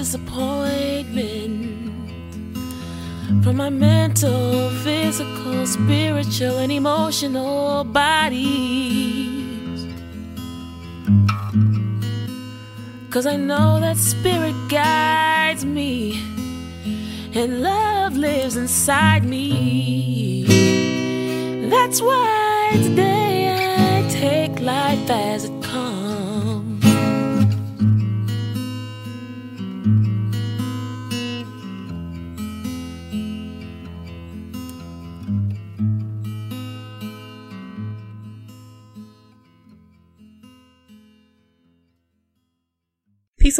disappointment from my mental, physical, spiritual, and emotional bodies. Cause I know that spirit guides me, and love lives inside me. That's why today I take life as it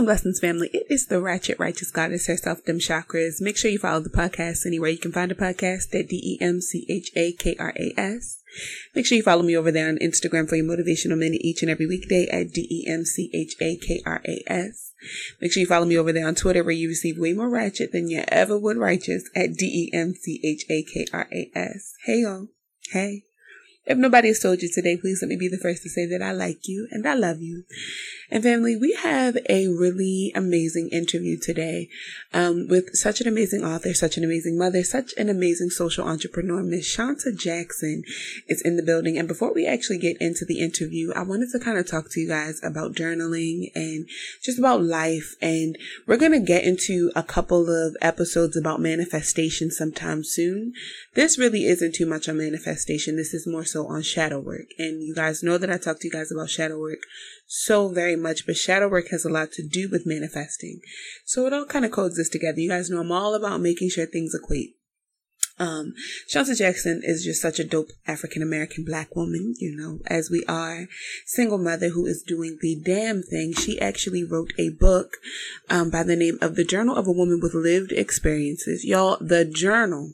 Blessings, family. It is the Ratchet Righteous Goddess herself, Dem Chakras. Make sure you follow the podcast anywhere you can find a podcast at D E M C H A K R A S. Make sure you follow me over there on Instagram for your motivational minute each and every weekday at D E M C H A K R A S. Make sure you follow me over there on Twitter where you receive way more ratchet than you ever would righteous at D E M C H A K R A S. Hey y'all. Hey. If nobody has told you today, please let me be the first to say that I like you and I love you. And family, we have a really amazing interview today um, with such an amazing author, such an amazing mother, such an amazing social entrepreneur. Miss Shanta Jackson is in the building. And before we actually get into the interview, I wanted to kind of talk to you guys about journaling and just about life. And we're going to get into a couple of episodes about manifestation sometime soon. This really isn't too much on manifestation. This is more so on shadow work. And you guys know that I talk to you guys about shadow work so very much, but shadow work has a lot to do with manifesting. So it all kind of coexists together. You guys know I'm all about making sure things equate. Um, Shanta Jackson is just such a dope African American black woman, you know, as we are. Single mother who is doing the damn thing. She actually wrote a book, um, by the name of The Journal of a Woman with Lived Experiences. Y'all, the journal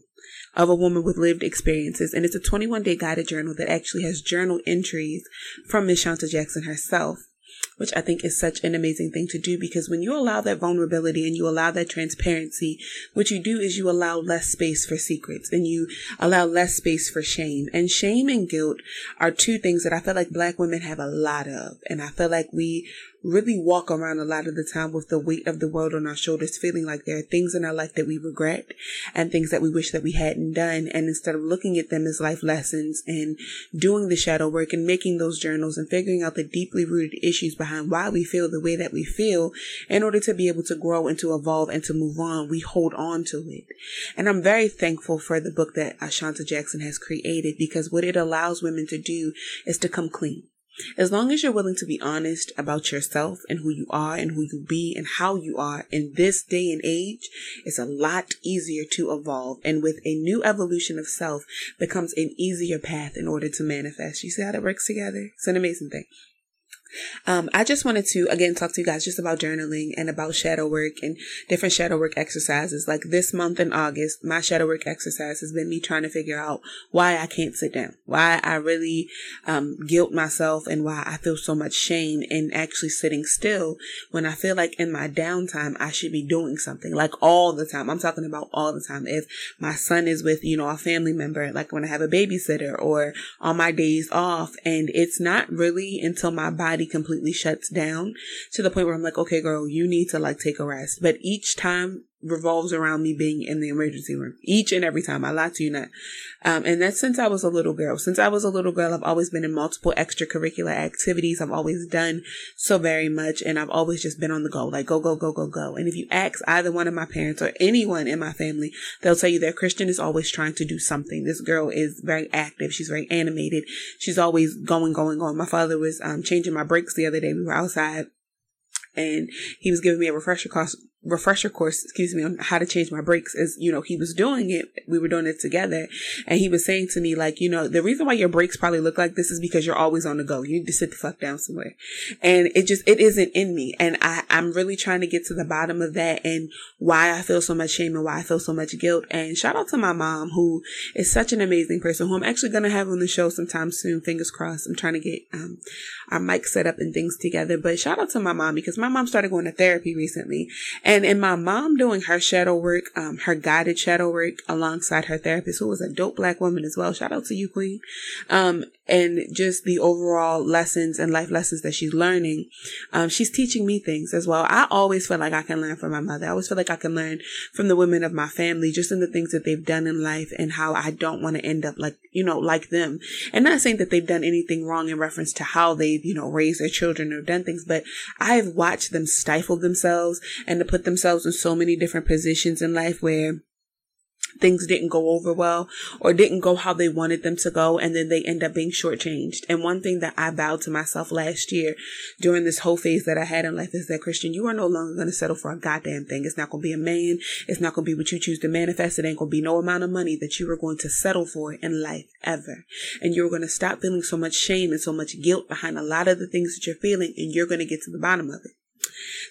of a woman with lived experiences. And it's a 21 day guided journal that actually has journal entries from Miss Shanta Jackson herself which I think is such an amazing thing to do because when you allow that vulnerability and you allow that transparency, what you do is you allow less space for secrets and you allow less space for shame. And shame and guilt are two things that I feel like black women have a lot of. And I feel like we really walk around a lot of the time with the weight of the world on our shoulders, feeling like there are things in our life that we regret and things that we wish that we hadn't done. And instead of looking at them as life lessons and doing the shadow work and making those journals and figuring out the deeply rooted issues behind why we feel the way that we feel in order to be able to grow and to evolve and to move on, we hold on to it. And I'm very thankful for the book that Ashanta Jackson has created because what it allows women to do is to come clean. As long as you're willing to be honest about yourself and who you are and who you be and how you are in this day and age, it's a lot easier to evolve. And with a new evolution of self becomes an easier path in order to manifest. You see how that works together? It's an amazing thing. Um, I just wanted to again talk to you guys just about journaling and about shadow work and different shadow work exercises. Like this month in August, my shadow work exercise has been me trying to figure out why I can't sit down, why I really um, guilt myself, and why I feel so much shame in actually sitting still when I feel like in my downtime I should be doing something. Like all the time, I'm talking about all the time. If my son is with you know a family member, like when I have a babysitter, or on my days off, and it's not really until my body completely shuts down to the point where I'm like, okay, girl, you need to like take a rest. But each time revolves around me being in the emergency room each and every time. I lie to you not. Um, and that's since I was a little girl. Since I was a little girl, I've always been in multiple extracurricular activities. I've always done so very much and I've always just been on the go, like go, go, go, go, go. And if you ask either one of my parents or anyone in my family, they'll tell you that Christian is always trying to do something. This girl is very active. She's very animated. She's always going, going, going. My father was, um, changing my brakes the other day. We were outside and he was giving me a refresher course refresher course, excuse me, on how to change my brakes as, you know, he was doing it. We were doing it together. And he was saying to me, like, you know, the reason why your brakes probably look like this is because you're always on the go. You need to sit the fuck down somewhere. And it just, it isn't in me. And I, I'm really trying to get to the bottom of that and why I feel so much shame and why I feel so much guilt. And shout out to my mom, who is such an amazing person who I'm actually going to have on the show sometime soon. Fingers crossed. I'm trying to get, um, our mic set up and things together. But shout out to my mom because my mom started going to therapy recently. And And in my mom doing her shadow work, um, her guided shadow work alongside her therapist, who was a dope black woman as well. Shout out to you, Queen. Um, and just the overall lessons and life lessons that she's learning. Um, she's teaching me things as well. I always feel like I can learn from my mother. I always feel like I can learn from the women of my family, just in the things that they've done in life and how I don't want to end up like, you know, like them. And not saying that they've done anything wrong in reference to how they've, you know, raised their children or done things, but I've watched them stifle themselves and to put themselves in so many different positions in life where things didn't go over well or didn't go how they wanted them to go and then they end up being shortchanged. And one thing that I vowed to myself last year during this whole phase that I had in life is that Christian, you are no longer going to settle for a goddamn thing. It's not going to be a man. It's not going to be what you choose to manifest. It ain't going to be no amount of money that you are going to settle for in life ever. And you're going to stop feeling so much shame and so much guilt behind a lot of the things that you're feeling and you're going to get to the bottom of it.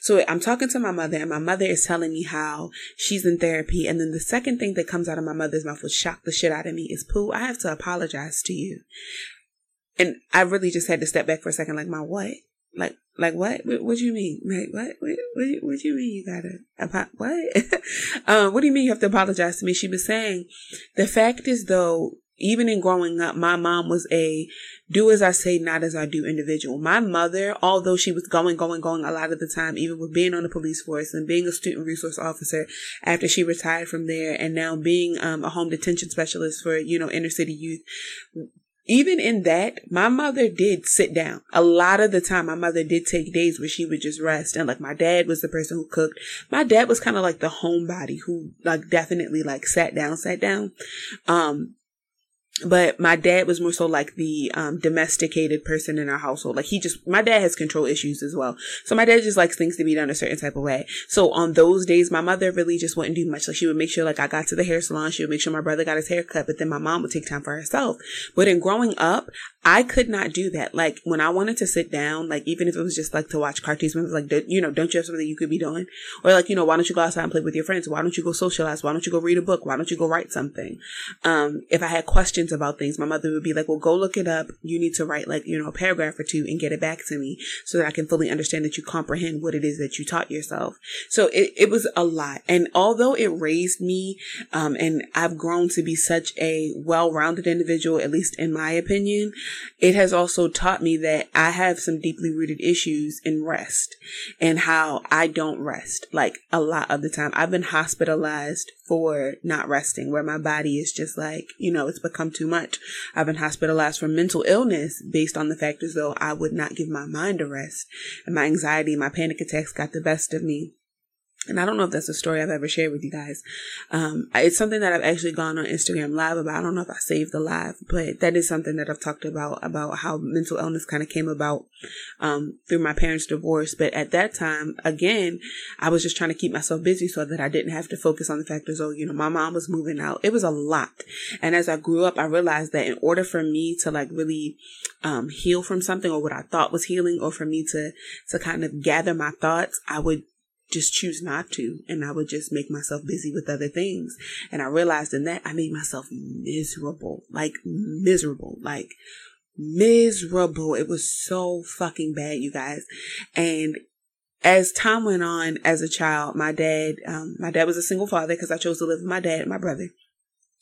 So I'm talking to my mother, and my mother is telling me how she's in therapy. And then the second thing that comes out of my mother's mouth, which shocked the shit out of me, is Pooh, I have to apologize to you. And I really just had to step back for a second, like, my what? Like, like what? What, what do you mean? Like, what? What, what, what do you mean you gotta, what? um, what do you mean you have to apologize to me? She was saying, the fact is though, even in growing up, my mom was a do as I say, not as I do individual. My mother, although she was going, going, going a lot of the time, even with being on the police force and being a student resource officer after she retired from there and now being um, a home detention specialist for, you know, inner city youth, even in that, my mother did sit down. A lot of the time, my mother did take days where she would just rest. And like my dad was the person who cooked. My dad was kind of like the homebody who like definitely like sat down, sat down. Um, but my dad was more so like the um, domesticated person in our household. Like he just, my dad has control issues as well. So my dad just likes things to be done a certain type of way. So on those days, my mother really just wouldn't do much. Like she would make sure like I got to the hair salon. She would make sure my brother got his hair cut, but then my mom would take time for herself. But in growing up, I could not do that. Like when I wanted to sit down, like even if it was just like to watch cartoons, movies, like, you know, don't you have something you could be doing? Or like, you know, why don't you go outside and play with your friends? Why don't you go socialize? Why don't you go read a book? Why don't you go write something? Um, if I had questions about things, my mother would be like, well, go look it up. You need to write like, you know, a paragraph or two and get it back to me so that I can fully understand that you comprehend what it is that you taught yourself. So it, it was a lot. And although it raised me, um, and I've grown to be such a well-rounded individual, at least in my opinion, it has also taught me that I have some deeply rooted issues in rest and how I don't rest like a lot of the time. I've been hospitalized for not resting, where my body is just like, you know, it's become too much. I've been hospitalized for mental illness based on the fact as though I would not give my mind a rest. And my anxiety, and my panic attacks got the best of me and I don't know if that's a story I've ever shared with you guys. Um, it's something that I've actually gone on Instagram live about. I don't know if I saved the live, but that is something that I've talked about, about how mental illness kind of came about, um, through my parents' divorce. But at that time, again, I was just trying to keep myself busy so that I didn't have to focus on the factors. Oh, you know, my mom was moving out. It was a lot. And as I grew up, I realized that in order for me to like really, um, heal from something or what I thought was healing or for me to, to kind of gather my thoughts, I would just choose not to. And I would just make myself busy with other things. And I realized in that I made myself miserable, like miserable, like miserable. It was so fucking bad, you guys. And as time went on as a child, my dad, um, my dad was a single father because I chose to live with my dad and my brother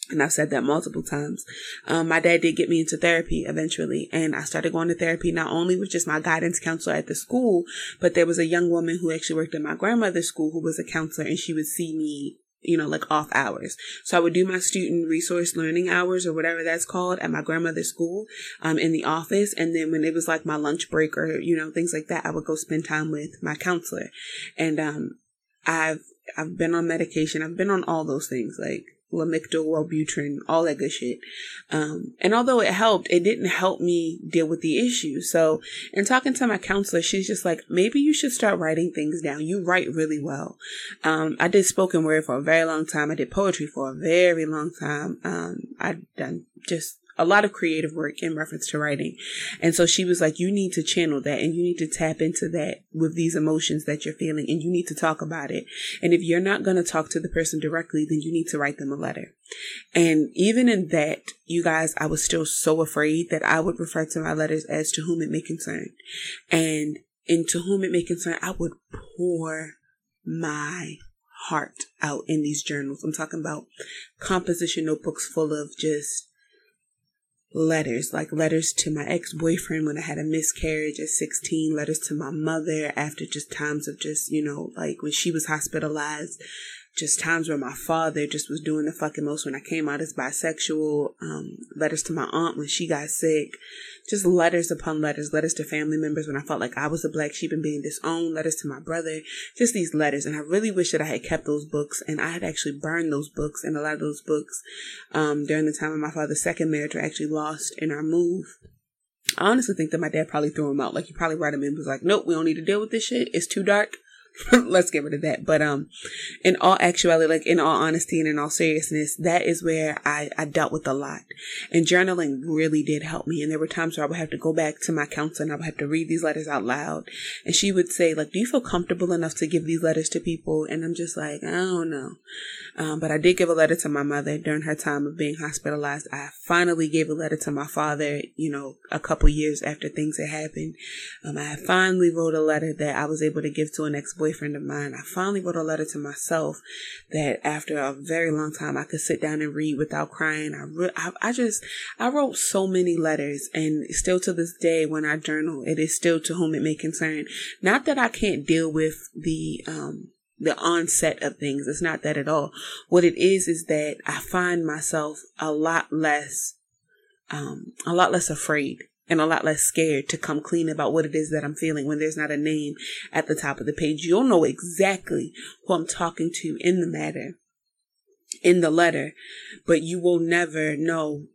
and I've said that multiple times. Um, my dad did get me into therapy eventually, and I started going to therapy not only with just my guidance counselor at the school, but there was a young woman who actually worked at my grandmother's school who was a counselor, and she would see me you know, like off hours. So I would do my student resource learning hours or whatever that's called at my grandmother's school, um, in the office. And then when it was like my lunch break or, you know, things like that, I would go spend time with my counselor. And, um, I've, I've been on medication. I've been on all those things. Like, Lamictal, Wellbutrin, all that good shit. Um, and although it helped, it didn't help me deal with the issue. So in talking to my counselor, she's just like, maybe you should start writing things down. You write really well. Um, I did spoken word for a very long time. I did poetry for a very long time. Um, I've done just a lot of creative work in reference to writing. And so she was like, you need to channel that and you need to tap into that with these emotions that you're feeling and you need to talk about it. And if you're not going to talk to the person directly, then you need to write them a letter. And even in that, you guys, I was still so afraid that I would refer to my letters as to whom it may concern. And, and to whom it may concern, I would pour my heart out in these journals. I'm talking about composition notebooks full of just letters, like letters to my ex boyfriend when I had a miscarriage at 16, letters to my mother after just times of just, you know, like when she was hospitalized, just times where my father just was doing the fucking most when I came out as bisexual, um, letters to my aunt when she got sick, just letters upon letters, letters to family members when I felt like I was a black sheep and being disowned, letters to my brother, just these letters. And I really wish that I had kept those books and I had actually burned those books and a lot of those books, um, during the time of my father's second marriage were actually lost in our move. I honestly think that my dad probably threw them out. Like he probably wrote them in was like, nope, we don't need to deal with this shit. It's too dark. let's get rid of that. But um, in all actuality, like in all honesty and in all seriousness, that is where I I dealt with a lot, and journaling really did help me. And there were times where I would have to go back to my counselor and I would have to read these letters out loud, and she would say like, "Do you feel comfortable enough to give these letters to people?" And I'm just like, I don't know. Um, but I did give a letter to my mother during her time of being hospitalized. I finally gave a letter to my father, you know, a couple years after things had happened. Um, I finally wrote a letter that I was able to give to an ex boyfriend of mine. I finally wrote a letter to myself that after a very long time I could sit down and read without crying. I, re- I, I just, I wrote so many letters and still to this day when I journal, it is still to whom it may concern. Not that I can't deal with the, um, the onset of things. It's not that at all. What it is is that I find myself a lot less, um, a lot less afraid and a lot less scared to come clean about what it is that I'm feeling when there's not a name at the top of the page. You'll know exactly who I'm talking to in the matter, in the letter, but you will never know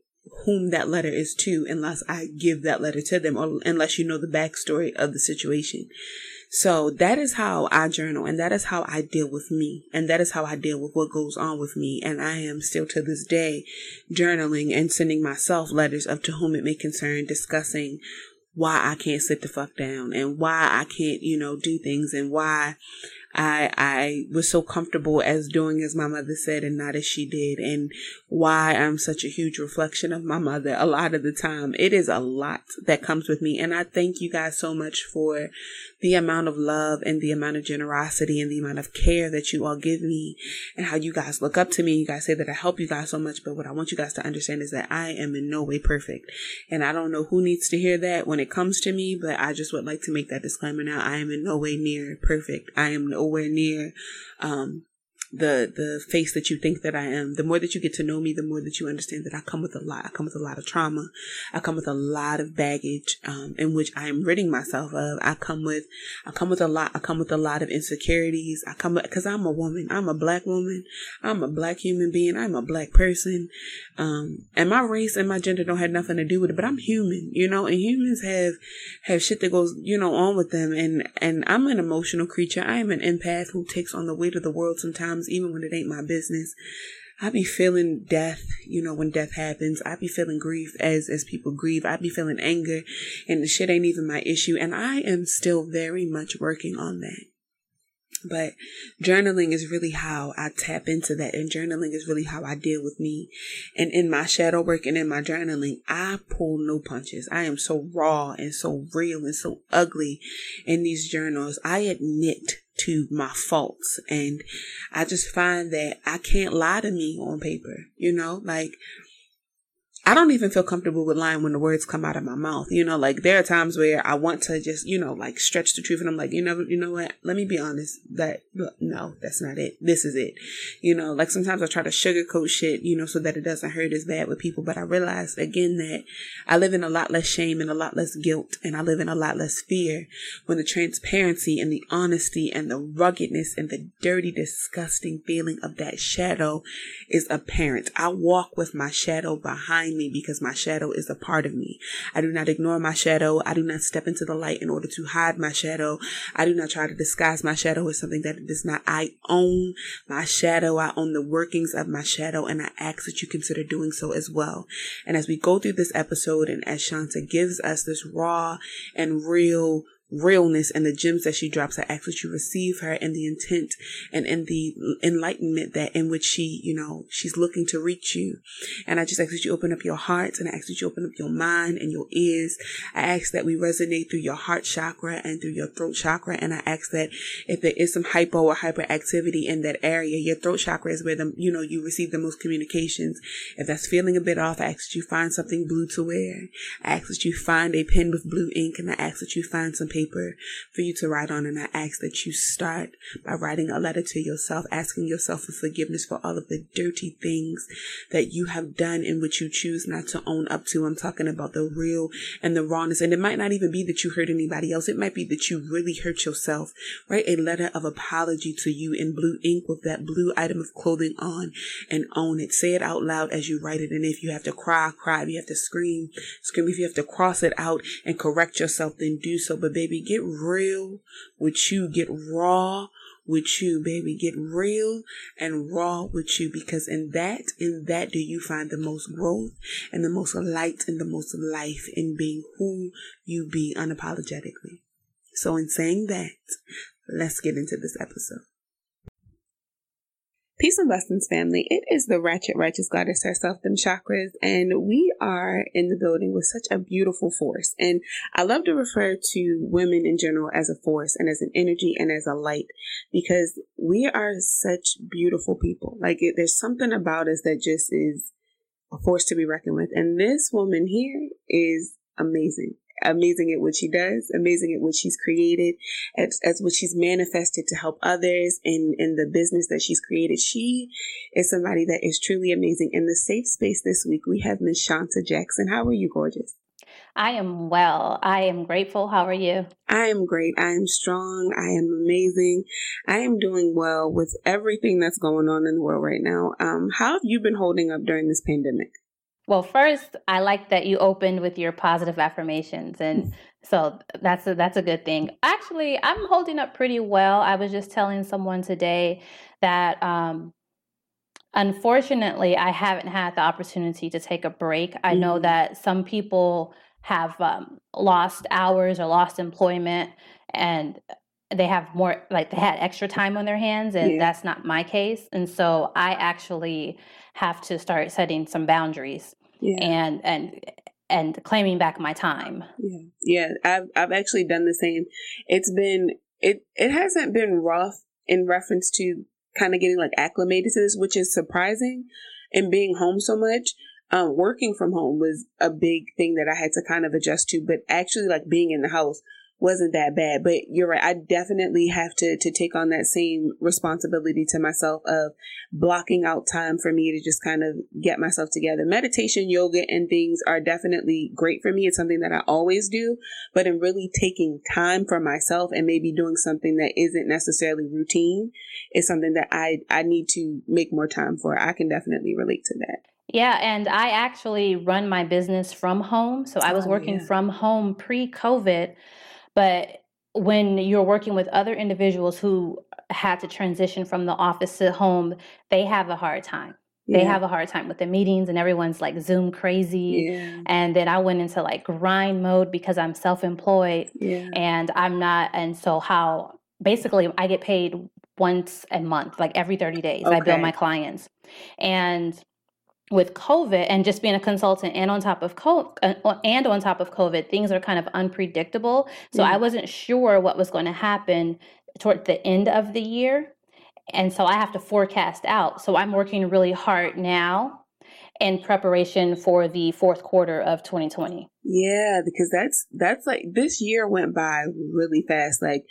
whom that letter is to unless I give that letter to them or unless you know the backstory of the situation. So that is how I journal and that is how I deal with me and that is how I deal with what goes on with me. And I am still to this day journaling and sending myself letters of to whom it may concern discussing why I can't sit the fuck down and why I can't, you know, do things and why I I was so comfortable as doing as my mother said and not as she did and why I'm such a huge reflection of my mother a lot of the time. It is a lot that comes with me and I thank you guys so much for the amount of love and the amount of generosity and the amount of care that you all give me and how you guys look up to me. You guys say that I help you guys so much, but what I want you guys to understand is that I am in no way perfect. And I don't know who needs to hear that when it comes to me, but I just would like to make that disclaimer now. I am in no way near perfect. I am nowhere near, um, the the face that you think that I am. The more that you get to know me, the more that you understand that I come with a lot. I come with a lot of trauma. I come with a lot of baggage, um, in which I am ridding myself of. I come with, I come with a lot. I come with a lot of insecurities. I come because I'm a woman. I'm a black woman. I'm a black human being. I'm a black person, um, and my race and my gender don't have nothing to do with it. But I'm human, you know, and humans have have shit that goes, you know, on with them. And and I'm an emotional creature. I am an empath who takes on the weight of the world sometimes even when it ain't my business. I be feeling death, you know, when death happens. I be feeling grief as as people grieve. I be feeling anger and the shit ain't even my issue. And I am still very much working on that. But journaling is really how I tap into that. And journaling is really how I deal with me. And in my shadow work and in my journaling, I pull no punches. I am so raw and so real and so ugly in these journals. I admit to my faults. And I just find that I can't lie to me on paper, you know, like I don't even feel comfortable with lying when the words come out of my mouth. You know, like there are times where I want to just, you know, like stretch the truth and I'm like, you know, you know what? Let me be honest. That no, that's not it. This is it. You know, like sometimes I try to sugarcoat shit, you know, so that it doesn't hurt as bad with people. But I realize again that I live in a lot less shame and a lot less guilt and I live in a lot less fear when the transparency and the honesty and the ruggedness and the dirty, disgusting feeling of that shadow is apparent. I walk with my shadow behind me because my shadow is a part of me. I do not ignore my shadow. I do not step into the light in order to hide my shadow. I do not try to disguise my shadow as something that it is not. I own my shadow. I own the workings of my shadow and I ask that you consider doing so as well. And as we go through this episode and as Shanta gives us this raw and real realness and the gems that she drops. I ask that you receive her and the intent and in the enlightenment that in which she, you know, she's looking to reach you. And I just ask that you open up your hearts and I ask that you open up your mind and your ears. I ask that we resonate through your heart chakra and through your throat chakra. And I ask that if there is some hypo or hyperactivity in that area, your throat chakra is where the, you know, you receive the most communications. If that's feeling a bit off, I ask that you find something blue to wear. I ask that you find a pen with blue ink and I ask that you find some for you to write on. And I ask that you start by writing a letter to yourself, asking yourself for forgiveness for all of the dirty things that you have done in which you choose not to own up to. I'm talking about the real and the rawness. And it might not even be that you hurt anybody else. It might be that you really hurt yourself. Write a letter of apology to you in blue ink with that blue item of clothing on and own it. Say it out loud as you write it. And if you have to cry, cry. If you have to scream, scream. If you have to cross it out and correct yourself, then do so. But baby, get real with you. Get raw with you, baby. Get real and raw with you because in that, in that do you find the most growth and the most light and the most life in being who you be unapologetically. So in saying that, let's get into this episode. Peace and blessings, family. It is the Ratchet Righteous Goddess herself, Dem Chakras, and we are in the building with such a beautiful force. And I love to refer to women in general as a force and as an energy and as a light because we are such beautiful people. Like it, there's something about us that just is a force to be reckoned with. And this woman here is amazing amazing at what she does, amazing at what she's created, as, as what she's manifested to help others in, in the business that she's created. She is somebody that is truly amazing. In the safe space this week, we have Miss Shanta Jackson. How are you, gorgeous? I am well. I am grateful. How are you? I am great. I am strong. I am amazing. I am doing well with everything that's going on in the world right now. Um, how have you been holding up during this pandemic? Well, first, I like that you opened with your positive affirmations, and so that's a, that's a good thing. Actually, I'm holding up pretty well. I was just telling someone today that um, unfortunately, I haven't had the opportunity to take a break. I know mm-hmm. that some people have um, lost hours or lost employment, and they have more like they had extra time on their hands and yeah. that's not my case and so i actually have to start setting some boundaries yeah. and and and claiming back my time. Yeah, yeah. I've I've actually done the same. It's been it it hasn't been rough in reference to kind of getting like acclimated to this, which is surprising. And being home so much, um, working from home was a big thing that I had to kind of adjust to. But actually, like being in the house wasn't that bad. But you're right. I definitely have to, to take on that same responsibility to myself of blocking out time for me to just kind of get myself together. Meditation, yoga, and things are definitely great for me. It's something that I always do, but in really taking time for myself and maybe doing something that isn't necessarily routine is something that I, I need to make more time for. I can definitely relate to that. Yeah, and I actually run my business from home. So I oh, was oh, working yeah. from home pre COVID. But when you're working with other individuals who had to transition from the office to home, they have a hard time. They yeah. have a hard time with the meetings and everyone's like Zoom crazy. Yeah. And then I went into like grind mode because I'm self employed yeah. and I'm not. And so, how basically I get paid once a month, like every 30 days, okay. I bill my clients. And with COVID and just being a consultant and on top of COVID uh, and on top of COVID, things are kind of unpredictable. So I wasn't sure what was going to happen toward the end of the year. And so I have to forecast out. So I'm working really hard now in preparation for the fourth quarter of 2020. Yeah, because that's that's like this year went by really fast. Like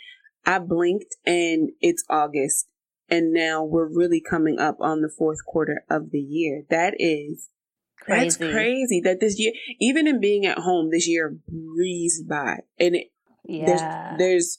I blinked and it's August and now we're really coming up on the fourth quarter of the year. That is crazy. That's crazy that this year, even in being at home, this year breezed by. And it, yeah. there's, there's,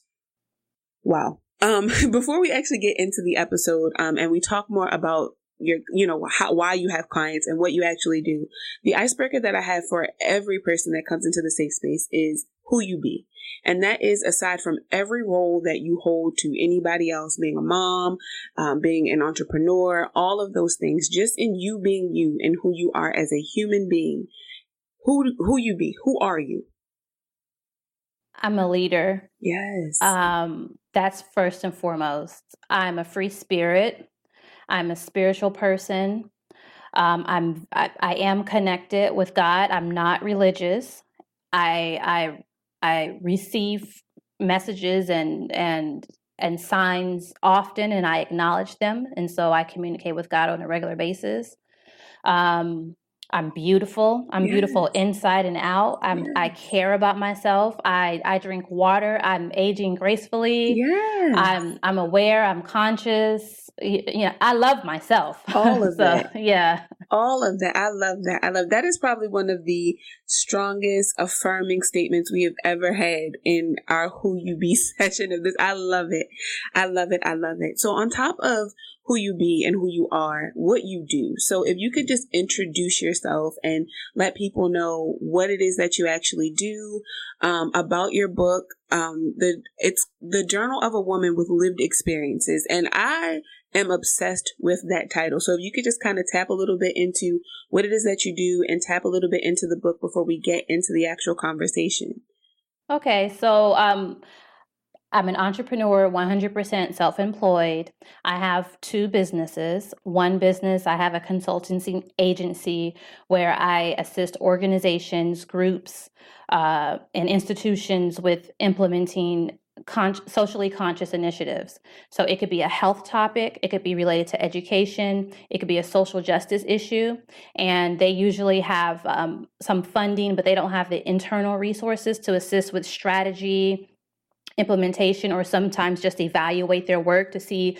wow. Um, before we actually get into the episode, um, and we talk more about your, you know, how, why you have clients and what you actually do, the icebreaker that I have for every person that comes into the safe space is who you be. And that is aside from every role that you hold to anybody else, being a mom, um, being an entrepreneur, all of those things, just in you being you and who you are as a human being. Who, who you be? Who are you? I'm a leader. Yes. Um, that's first and foremost. I'm a free spirit. I'm a spiritual person. Um, I'm I, I am connected with God. I'm not religious. I I I receive messages and and and signs often, and I acknowledge them, and so I communicate with God on a regular basis. Um, I'm beautiful. I'm yes. beautiful inside and out. I'm yes. I care about myself. I I drink water. I'm aging gracefully. Yeah. I'm I'm aware. I'm conscious. You, you know, I love myself. All of so, that. Yeah. All of that. I love that. I love that is probably one of the strongest affirming statements we have ever had in our Who You Be session of this. I love it. I love it. I love it. So on top of who you be and who you are, what you do. So if you could just introduce yourself and let people know what it is that you actually do, um, about your book. Um, the it's the journal of a woman with lived experiences, and I am obsessed with that title. So if you could just kind of tap a little bit into what it is that you do and tap a little bit into the book before we get into the actual conversation. Okay, so um, I'm an entrepreneur, 100% self employed. I have two businesses. One business, I have a consultancy agency where I assist organizations, groups, uh, and institutions with implementing con- socially conscious initiatives. So it could be a health topic, it could be related to education, it could be a social justice issue. And they usually have um, some funding, but they don't have the internal resources to assist with strategy implementation or sometimes just evaluate their work to see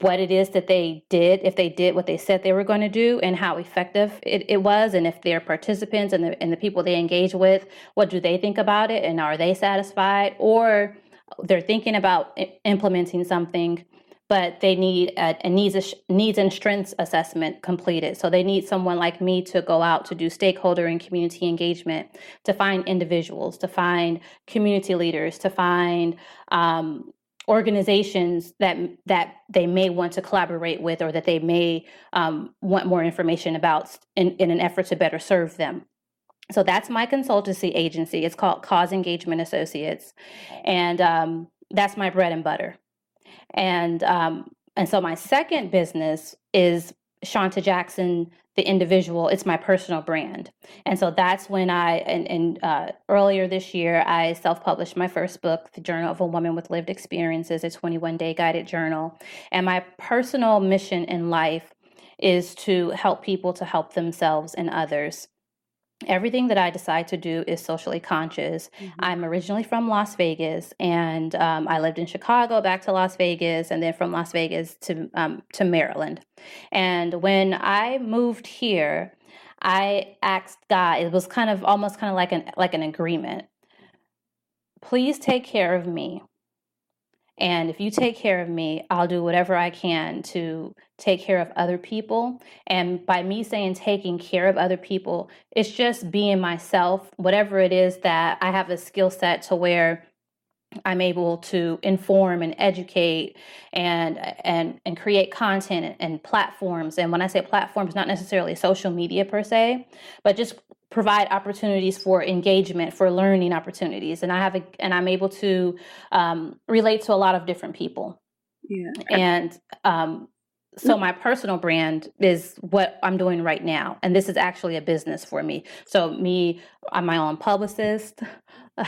what it is that they did, if they did what they said they were going to do, and how effective it, it was, and if their participants and the, and the people they engage with, what do they think about it, and are they satisfied, or they're thinking about implementing something but they need a, a needs needs and strengths assessment completed. So they need someone like me to go out to do stakeholder and community engagement, to find individuals, to find community leaders, to find um, organizations that that they may want to collaborate with or that they may um, want more information about in, in an effort to better serve them. So that's my consultancy agency. It's called Cause Engagement Associates, and um, that's my bread and butter. And um, and so my second business is Shanta Jackson, the individual. It's my personal brand, and so that's when I and, and uh, earlier this year I self-published my first book, The Journal of a Woman with Lived Experiences, a 21-day guided journal. And my personal mission in life is to help people to help themselves and others everything that I decide to do is socially conscious. Mm-hmm. I'm originally from Las Vegas, and um, I lived in Chicago, back to Las Vegas, and then from Las Vegas to um, to Maryland. And when I moved here, I asked God. It was kind of almost kind of like an like an agreement. Please take care of me. And if you take care of me, I'll do whatever I can to take care of other people. And by me saying taking care of other people, it's just being myself, whatever it is that I have a skill set to where I'm able to inform and educate and and and create content and platforms. And when I say platforms, not necessarily social media per se, but just provide opportunities for engagement, for learning opportunities. And I have a, and I'm able to um, relate to a lot of different people. Yeah. And um, so my personal brand is what I'm doing right now, and this is actually a business for me. So me, I'm my own publicist.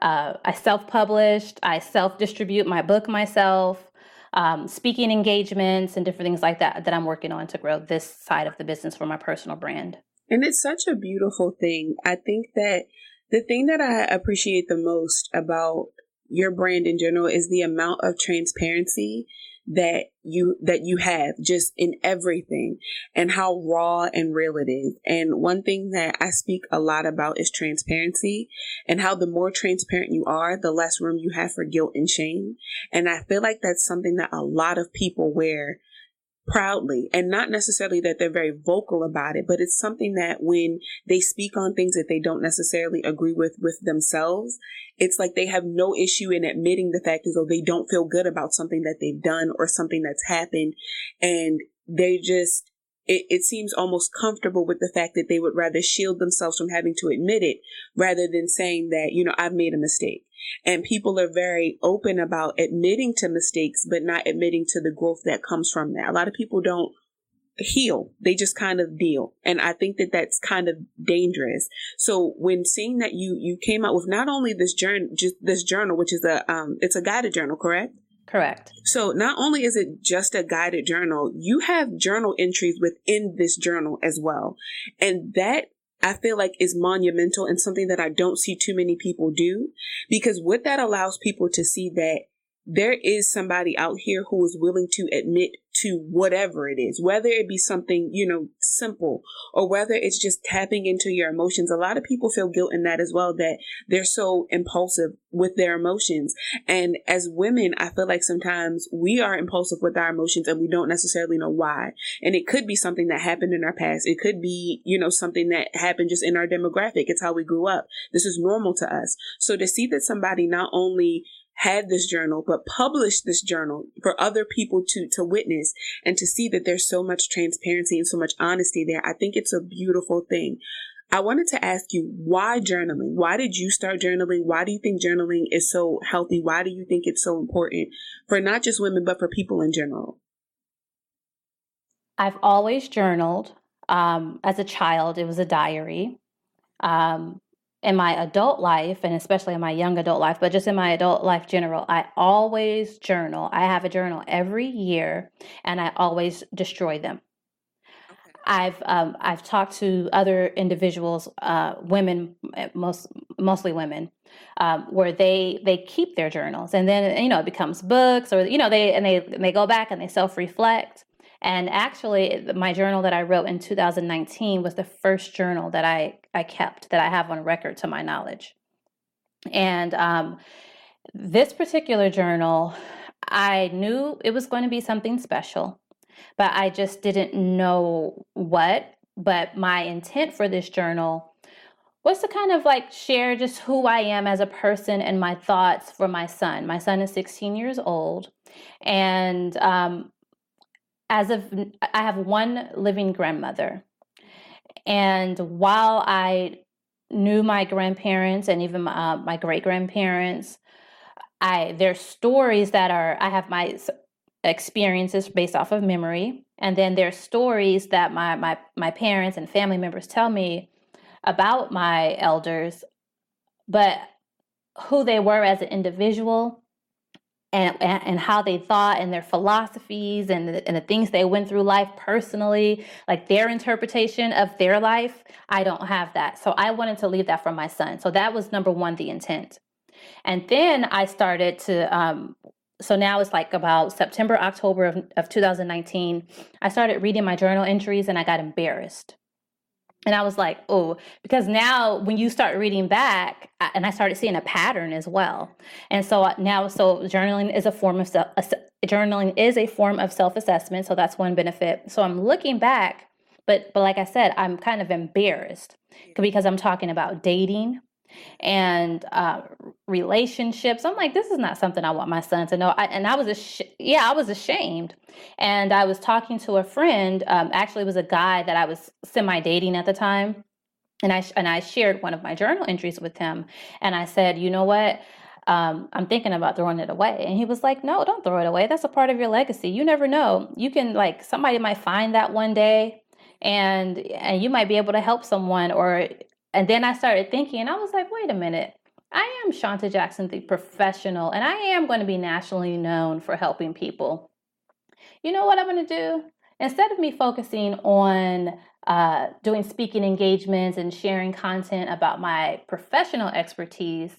Uh, I self-published. I self-distribute my book myself. Um, speaking engagements and different things like that that I'm working on to grow this side of the business for my personal brand. And it's such a beautiful thing. I think that the thing that I appreciate the most about your brand in general is the amount of transparency that you that you have just in everything and how raw and real it is. And one thing that I speak a lot about is transparency and how the more transparent you are, the less room you have for guilt and shame. And I feel like that's something that a lot of people wear proudly and not necessarily that they're very vocal about it but it's something that when they speak on things that they don't necessarily agree with with themselves it's like they have no issue in admitting the fact as though they don't feel good about something that they've done or something that's happened. And they just it, it seems almost comfortable with the fact that they would rather shield themselves from having to admit it rather than saying that you know i've made a mistake And people are very open about admitting to mistakes, but not admitting to the growth that comes from that. A lot of people don't heal. They just kind of deal. And I think that that's kind of dangerous. So when seeing that you, you came out with not only this journal, just this journal, which is a, um, it's a guided journal, correct? Correct. So not only is it just a guided journal, you have journal entries within this journal as well. And that I feel like is monumental and something that I don't see too many people do because what that allows people to see that there is somebody out here who is willing to admit to whatever it is, whether it be something, you know, simple or whether it's just tapping into your emotions. A lot of people feel guilt in that as well, that they're so impulsive with their emotions. And as women, I feel like sometimes we are impulsive with our emotions and we don't necessarily know why. And it could be something that happened in our past. It could be, you know, something that happened just in our demographic. It's how we grew up. This is normal to us. So to see that somebody not only had this journal, but published this journal for other people to, to witness and to see that there's so much transparency and so much honesty there. I think it's a beautiful thing. I wanted to ask you why journaling? Why did you start journaling? Why do you think journaling is so healthy? Why do you think it's so important for not just women, but for people in general? I've always journaled. Um, as a child, it was a diary. Um, in my adult life and especially in my young adult life but just in my adult life general i always journal. I have a journal every year and i always destroy them. I've um, I've talked to other individuals, uh, women, eh, most mostly women, um, where they they keep their journals, and then you know it becomes books, or you know they and they and they go back and they self reflect, and actually, my journal that I wrote in 2019 was the first journal that I, I kept that I have on record to my knowledge. And um, this particular journal, I knew it was going to be something special, but I just didn't know what. But my intent for this journal was to kind of like share just who I am as a person and my thoughts for my son. My son is 16 years old, and um, as of I have one living grandmother. And while I knew my grandparents and even my, uh, my great grandparents, I there's stories that are I have my experiences based off of memory, and then there's stories that my my my parents and family members tell me about my elders, but who they were as an individual and, and how they thought and their philosophies and the, and the things they went through life personally, like their interpretation of their life, I don't have that. So I wanted to leave that for my son. So that was number one, the intent. And then I started to, um, so now it's like about September, October of, of 2019, I started reading my journal entries and I got embarrassed and I was like, oh, because now when you start reading back, and I started seeing a pattern as well. And so uh, now, so journaling is a form of self, journaling is a form of self assessment. So that's one benefit. So I'm looking back, but but like I said, I'm kind of embarrassed because I'm talking about dating, and uh, relationships. I'm like, this is not something I want my son to know. I, and I was, ash- yeah, I was ashamed. And I was talking to a friend. Um, actually, it was a guy that I was semi dating at the time, and I and I shared one of my journal entries with him. And I said, you know what? Um, I'm thinking about throwing it away. And he was like, no, don't throw it away. That's a part of your legacy. You never know. You can like somebody might find that one day and and you might be able to help someone or and then I started thinking, and I was like, wait a minute. I am Shanta Jackson, the professional, and I am going to be nationally known for helping people. You know what I'm going to do? Instead of me focusing on uh, doing speaking engagements and sharing content about my professional expertise,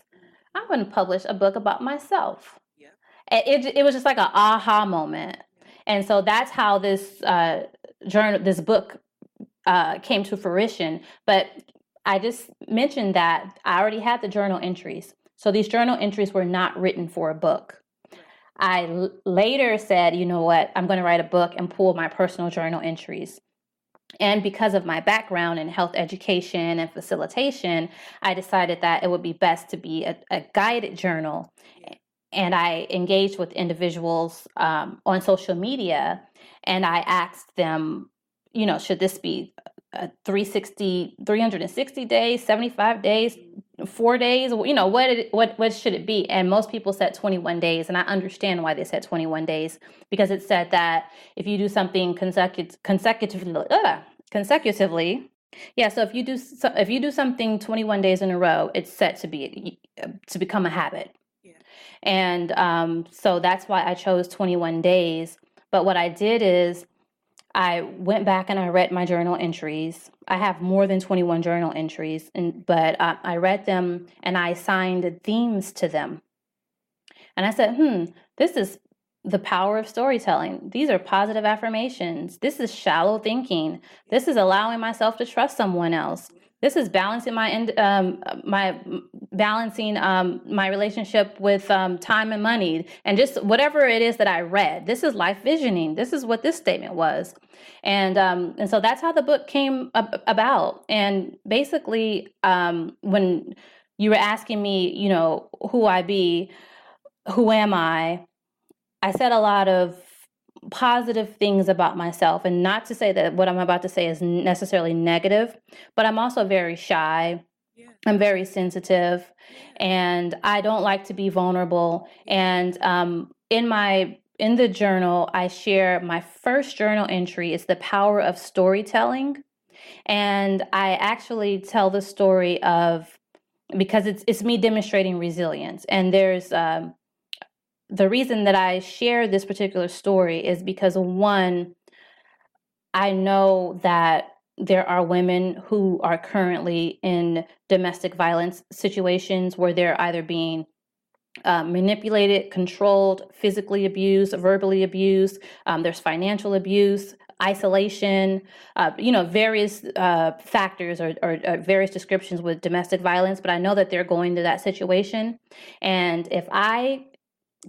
I'm going to publish a book about myself. Yeah. It, it, it was just like an aha moment. And so that's how this uh, journal, this book uh, came to fruition. But I just mentioned that I already had the journal entries. So these journal entries were not written for a book. I l- later said, you know what, I'm going to write a book and pull my personal journal entries. And because of my background in health education and facilitation, I decided that it would be best to be a, a guided journal. And I engaged with individuals um, on social media and I asked them, you know, should this be 360 360 days 75 days four days you know what it, what what should it be? And most people said 21 days and i understand why they said 21 days because it said that if you do something consecutive consecutively uh, consecutively yeah so if you do if you do something 21 days in a row it's set to be to become a habit. Yeah. and um, so that's why i chose 21 days. But what i did is I went back and I read my journal entries. I have more than 21 journal entries, and, but uh, I read them and I assigned themes to them. And I said, hmm, this is the power of storytelling. These are positive affirmations. This is shallow thinking. This is allowing myself to trust someone else. This is balancing my um, my balancing um, my relationship with um, time and money, and just whatever it is that I read. This is life visioning. This is what this statement was, and um, and so that's how the book came ab- about. And basically, um, when you were asking me, you know, who I be, who am I? I said a lot of positive things about myself and not to say that what i'm about to say is necessarily negative but i'm also very shy yeah. i'm very sensitive and i don't like to be vulnerable and um, in my in the journal i share my first journal entry is the power of storytelling and i actually tell the story of because it's it's me demonstrating resilience and there's um, the reason that I share this particular story is because one, I know that there are women who are currently in domestic violence situations where they're either being uh, manipulated, controlled, physically abused, verbally abused. Um, there's financial abuse, isolation, uh, you know, various uh, factors or, or, or, various descriptions with domestic violence. But I know that they're going to that situation. And if I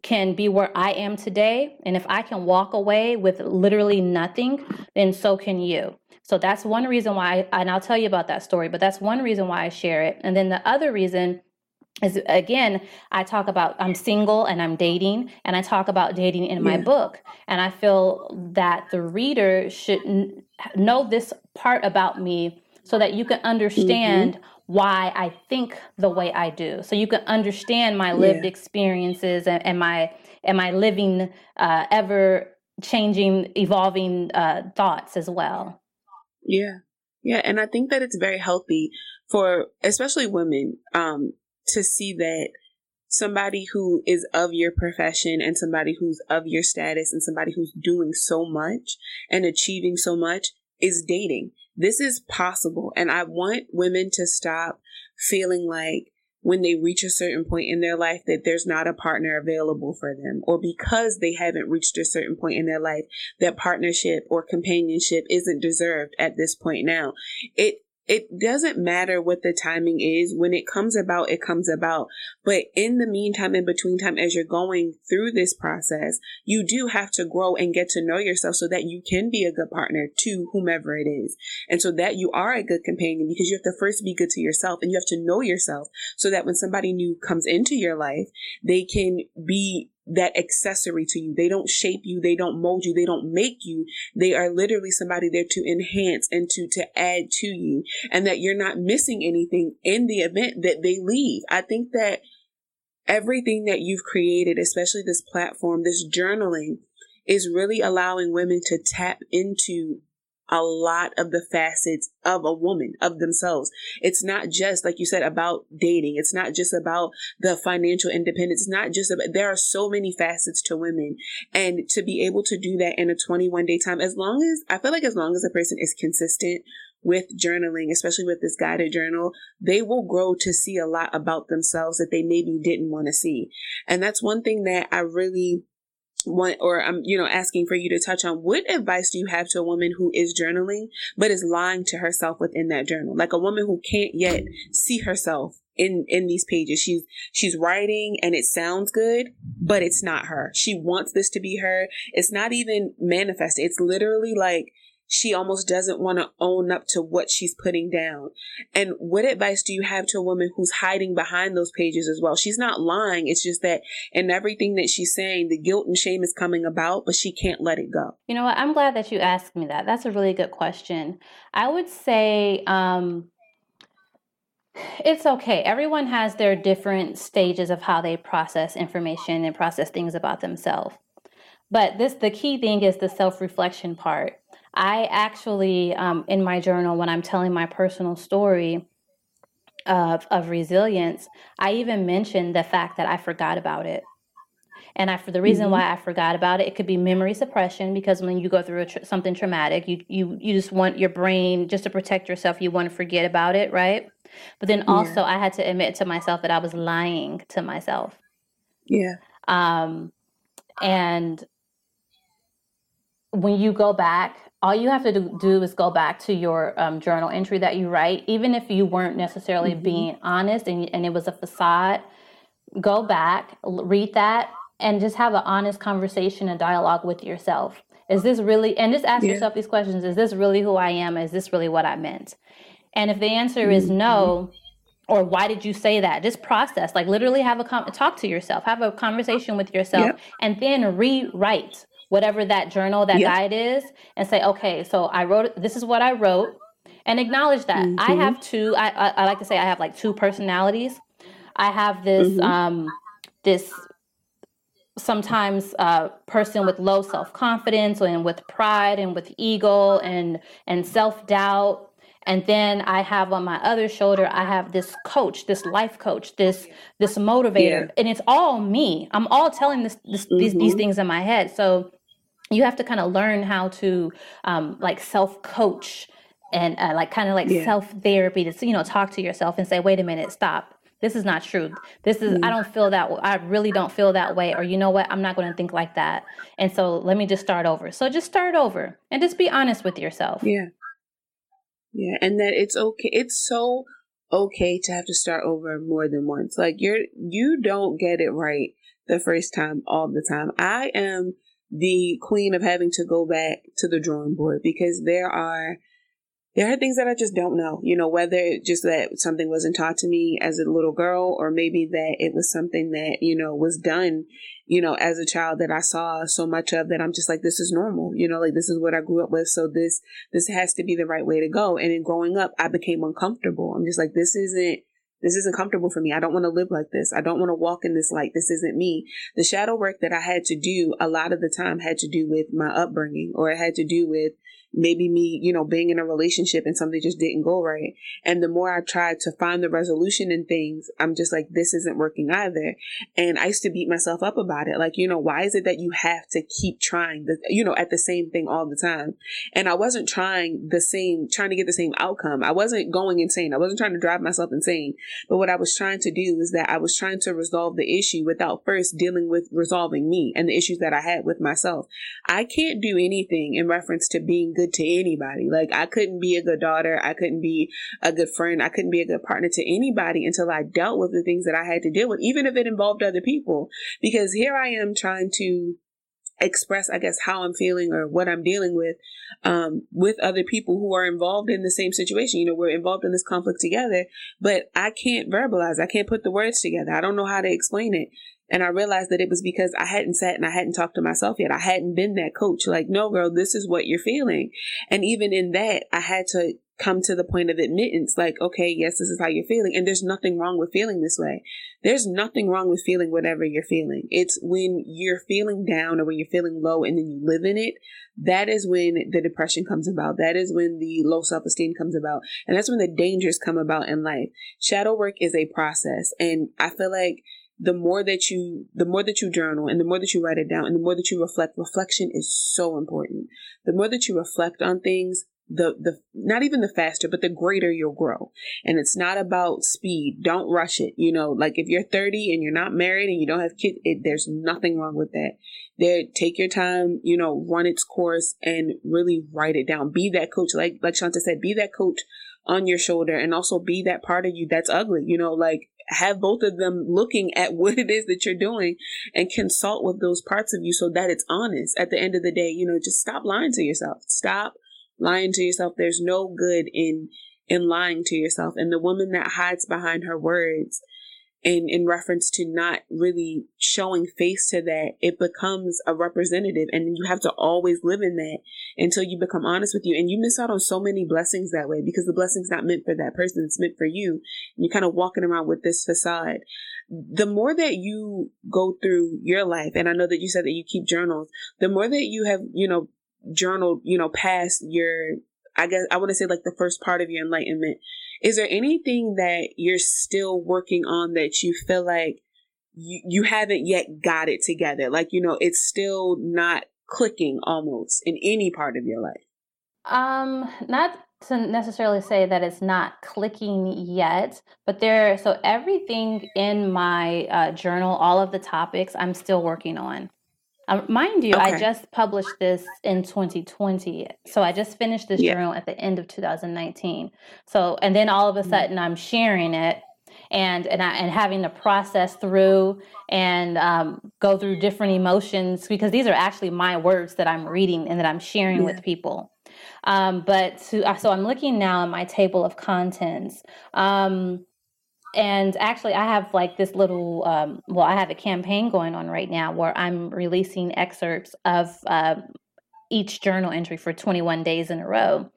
can be where I am today. And if I can walk away with literally nothing, then so can you. So that's one reason why, I, and I'll tell you about that story, but that's one reason why I share it. And then the other reason is again, I talk about I'm single and I'm dating, and I talk about dating in my book. And I feel that the reader should n- know this part about me so that you can understand. Mm-hmm why I think the way I do. So you can understand my lived yeah. experiences and, and, my and my living uh, ever changing, evolving uh, thoughts as well. Yeah. Yeah. And I think that it's very healthy for especially women um, to see that somebody who is of your profession and somebody who's of your status and somebody who's doing so much and achieving so much is dating this is possible. And I want women to stop feeling like when they reach a certain point in their life that there's not a partner available for them or because they haven't reached a certain point in their life that partnership or companionship isn't deserved at this point now it it doesn't matter what the timing is. When it comes about, it comes about. But in the meantime, in between time, as you're going through this process, you do have to grow and get to know yourself so that you can be a good partner to whomever it is. And so that you are a good companion because you have to first be good to yourself and you have to know yourself so that when somebody new comes into your life, they can be that accessory to you. They don't shape you. They don't mold you. They don't make you. They are literally somebody there to enhance and to, to add to you and that you're not missing anything in the event that they leave. I think that everything that you've created, especially this platform, this journaling is really allowing women to tap into a lot of the facets of a woman, of themselves. It's not just, like you said, about dating. It's not just about the financial independence. It's not just about, there are so many facets to women. And to be able to do that in a 21 day time, as long as, I feel like as long as a person is consistent with journaling, especially with this guided journal, they will grow to see a lot about themselves that they maybe didn't want to see. And that's one thing that I really want or I'm you know asking for you to touch on what advice do you have to a woman who is journaling but is lying to herself within that journal? Like a woman who can't yet see herself in in these pages. She's she's writing and it sounds good but it's not her. She wants this to be her. It's not even manifested it's literally like she almost doesn't want to own up to what she's putting down. And what advice do you have to a woman who's hiding behind those pages as well? She's not lying. It's just that in everything that she's saying, the guilt and shame is coming about, but she can't let it go. You know what? I'm glad that you asked me that. That's a really good question. I would say, um, It's okay. Everyone has their different stages of how they process information and process things about themselves. But this, the key thing is the self reflection part. I actually, um, in my journal, when I'm telling my personal story of, of resilience, I even mentioned the fact that I forgot about it. And I, for the reason mm-hmm. why I forgot about it, it could be memory suppression because when you go through tra- something traumatic, you, you you just want your brain just to protect yourself. You want to forget about it, right? But then also, yeah. I had to admit to myself that I was lying to myself. Yeah. Um, and when you go back, all you have to do, do is go back to your um, journal entry that you write, even if you weren't necessarily mm-hmm. being honest and, and it was a facade. Go back, read that, and just have an honest conversation and dialogue with yourself. Is this really, and just ask yeah. yourself these questions Is this really who I am? Is this really what I meant? And if the answer mm-hmm. is no, or why did you say that? Just process, like literally have a com- talk to yourself, have a conversation with yourself, yep. and then rewrite whatever that journal, that yep. guide is, and say, okay, so I wrote, this is what I wrote, and acknowledge that. Mm-hmm. I have two, I, I, I, like to say I have like two personalities. I have this, mm-hmm. um, this sometimes a uh, person with low self-confidence and with pride and with ego and and self-doubt and then i have on my other shoulder i have this coach this life coach this this motivator yeah. and it's all me i'm all telling this, this mm-hmm. these, these mm-hmm. things in my head so you have to kind of learn how to um, like self-coach and uh, like kind of like yeah. self-therapy to you know talk to yourself and say wait a minute stop this is not true. This is, mm. I don't feel that, I really don't feel that way. Or you know what? I'm not going to think like that. And so let me just start over. So just start over and just be honest with yourself. Yeah. Yeah. And that it's okay. It's so okay to have to start over more than once. Like you're, you don't get it right the first time all the time. I am the queen of having to go back to the drawing board because there are there are things that I just don't know, you know, whether just that something wasn't taught to me as a little girl, or maybe that it was something that, you know, was done, you know, as a child that I saw so much of that I'm just like, this is normal, you know, like this is what I grew up with. So this, this has to be the right way to go. And in growing up, I became uncomfortable. I'm just like, this isn't, this isn't comfortable for me. I don't want to live like this. I don't want to walk in this light. This isn't me. The shadow work that I had to do a lot of the time had to do with my upbringing or it had to do with maybe me, you know, being in a relationship and something just didn't go right. And the more I tried to find the resolution in things, I'm just like, this isn't working either. And I used to beat myself up about it. Like, you know, why is it that you have to keep trying the, you know, at the same thing all the time? And I wasn't trying the same, trying to get the same outcome. I wasn't going insane. I wasn't trying to drive myself insane. But what I was trying to do is that I was trying to resolve the issue without first dealing with resolving me and the issues that I had with myself. I can't do anything in reference to being good good to anybody. Like I couldn't be a good daughter. I couldn't be a good friend. I couldn't be a good partner to anybody until I dealt with the things that I had to deal with, even if it involved other people. Because here I am trying to express i guess how i'm feeling or what i'm dealing with um, with other people who are involved in the same situation you know we're involved in this conflict together but i can't verbalize i can't put the words together i don't know how to explain it and I realized that it was because I hadn't sat and I hadn't talked to myself yet. I hadn't been that coach. Like, no, girl, this is what you're feeling. And even in that, I had to come to the point of admittance like, okay, yes, this is how you're feeling. And there's nothing wrong with feeling this way. There's nothing wrong with feeling whatever you're feeling. It's when you're feeling down or when you're feeling low and then you live in it. That is when the depression comes about. That is when the low self esteem comes about. And that's when the dangers come about in life. Shadow work is a process. And I feel like the more that you the more that you journal and the more that you write it down and the more that you reflect reflection is so important. The more that you reflect on things the the not even the faster but the greater you'll grow. And it's not about speed. Don't rush it. You know like if you're 30 and you're not married and you don't have kids it, there's nothing wrong with that. There take your time you know run its course and really write it down. Be that coach. Like like shanta said be that coach on your shoulder and also be that part of you that's ugly. You know like have both of them looking at what it is that you're doing and consult with those parts of you so that it's honest. At the end of the day you know just stop lying to yourself. Stop lying to yourself. There's no good in in lying to yourself. And the woman that hides behind her words in in reference to not really showing face to that it becomes a representative and you have to always live in that until you become honest with you and you miss out on so many blessings that way because the blessing's not meant for that person it's meant for you and you're kind of walking around with this facade. The more that you go through your life and i know that you said that you keep journals the more that you have you know journaled you know past your i guess i want to say like the first part of your enlightenment is there anything that you're still working on that you feel like you, you haven't yet got it together? Like, you know, it's still not clicking almost in any part of your life? Um, not to necessarily say that it's not clicking yet, but there, so everything in my uh, journal, all of the topics, I'm still working on. Um, mind you, I just published this in 2020. So I just finished this Yeah. journal at the end of 2019. So, and then all of a mm. sudden I'm sharing it and and I, and having to process through and um, go through different emotions because these are actually my words that I'm reading and that I'm sharing Yeah. with people. Um, but to, uh, so I'm looking now at my table of contents. Um, and actually i have like this little um, well i have a campaign going on right now where i'm releasing excerpts of uh, each journal entry for 21 days in a row.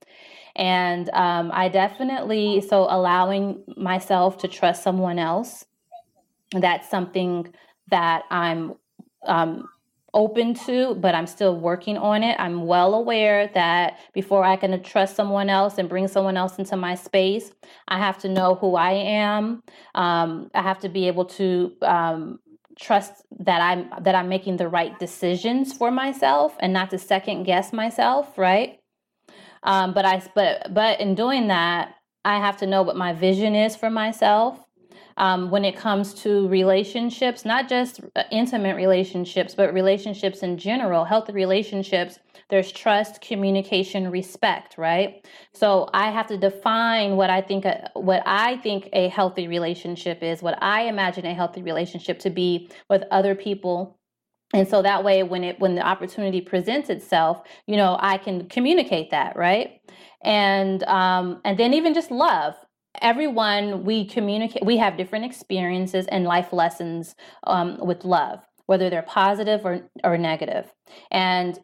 And um, i definitely so allowing myself to trust someone else that's something that i'm um, open to, but I'm still working on it. I'm well aware that before I can trust someone else and bring someone else into my space, I have to know who I am. Um, I have to be able to um, trust that I'm that I'm making the right decisions for myself and not to second guess myself, right? Um, but I but but in doing that, I have to know what my vision is for myself um, when it comes to relationships, not just uh, intimate relationships, but relationships in general, healthy relationships. There's trust, communication, respect, right? So I have to define what I think a, what I think a healthy relationship is, what I imagine a healthy relationship to be with other people and so that way when it when the opportunity presents itself you know i can communicate that right and um and then even just love everyone we communicate we have different experiences and life lessons um, with love whether they're positive or, or negative. And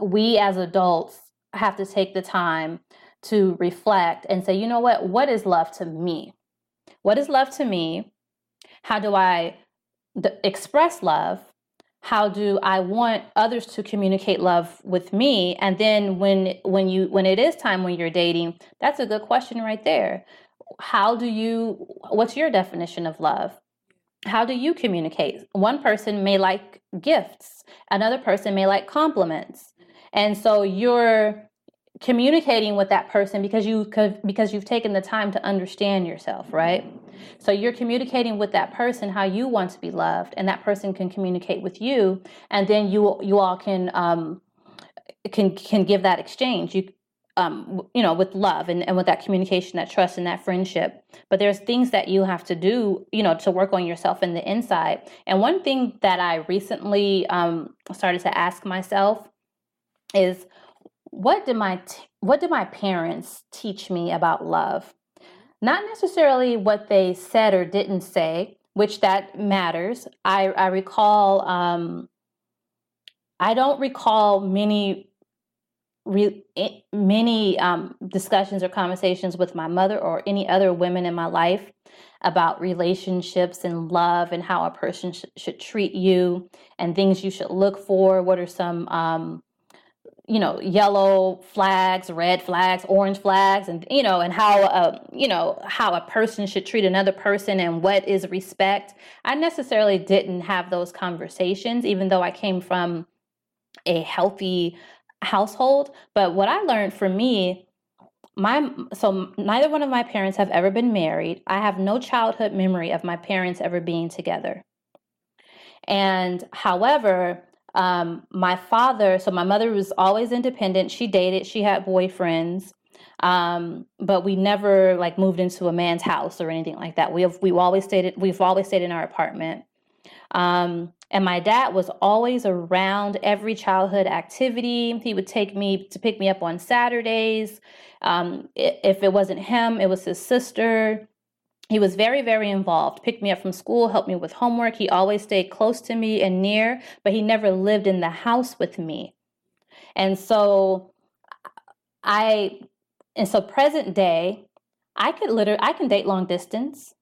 we as adults have to take the time to reflect and say you know what? What is love to me? What is love to me? How do i th- express love? How do i want others to communicate love with me? And then when when you when it is time when you're dating that's a good question right there how do you what's your definition of love? How do you communicate? One person may like gifts another person may like compliments. And so you're communicating with that person because you could because you've taken the time to understand yourself right? So you're communicating with that person how you want to be loved and that person can communicate with you and then you you all can um can can give that exchange. You um, you know, with love and, and with that communication, that trust and that friendship. But there's things that you have to do, you know, to work on yourself in the inside. And one thing that I recently um, started to ask myself is, what did my t- what did my parents teach me about love? Not necessarily what they said or didn't say, which that matters. I I recall. Um, I don't recall many re- many um, discussions or conversations with my mother or any other women in my life about relationships and love and how a person sh- should treat you and things you should look for. What are some, um, you know, yellow flags, red flags, orange flags, and you know, and how you know how a person should treat another person and what is respect. I necessarily didn't have those conversations, even though I came from a healthy household. But what I learned for me, my so neither one of my parents have ever been married. I have no childhood memory of my parents ever being together. And however, um, my father, so my mother was always independent. She dated, she had boyfriends, um, but we never like moved into a man's house or anything like that. We have we've always stayed we've always stayed in our apartment. Um, and my dad was always around every childhood activity. He would take me to pick me up on Saturdays. Um, if it wasn't him, it was his sister. he was very, very involved, picked me up from school, helped me with homework. He always stayed close to me and near, but he never lived in the house with me. And so I, and so present day, I could literally, I can date long distance.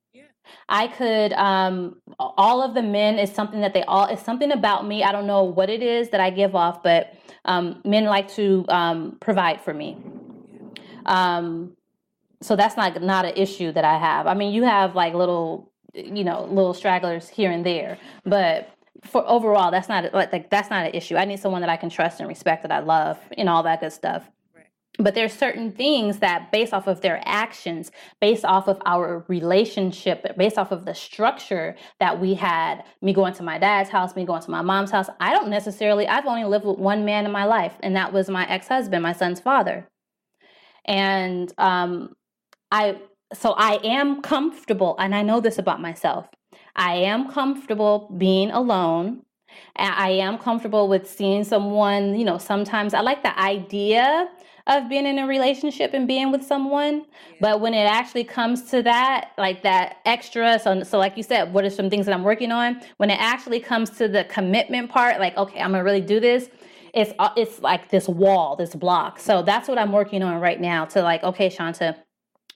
I could, um, all of the men is something that they all, is something about me. I don't know what it is that I give off, but um, men like to um, provide for me. Um, so that's not not an issue that I have. I mean, you have like little, you know, little stragglers here and there, but for overall, that's not like that's not an issue. I need someone that I can trust and respect, that I love, and all that good stuff. But there's certain things that, based off of their actions, based off of our relationship, based off of the structure that we had, me going to my dad's house, me going to my mom's house, I don't necessarily. I've only lived with one man in my life, and that was my ex-husband, my son's father. And um, I so I am comfortable, and I know this about myself. I am comfortable being alone. I am comfortable with seeing someone, you know, sometimes I like the idea of being in a relationship and being with someone. But when it actually comes to that, like that extra, so, so like you said, what are some things that I'm working on? When it actually comes to the commitment part, like, okay, I'm gonna really do this, it's, uh, it's like this wall, this block. So that's what I'm working on right now to like, okay, Shanta,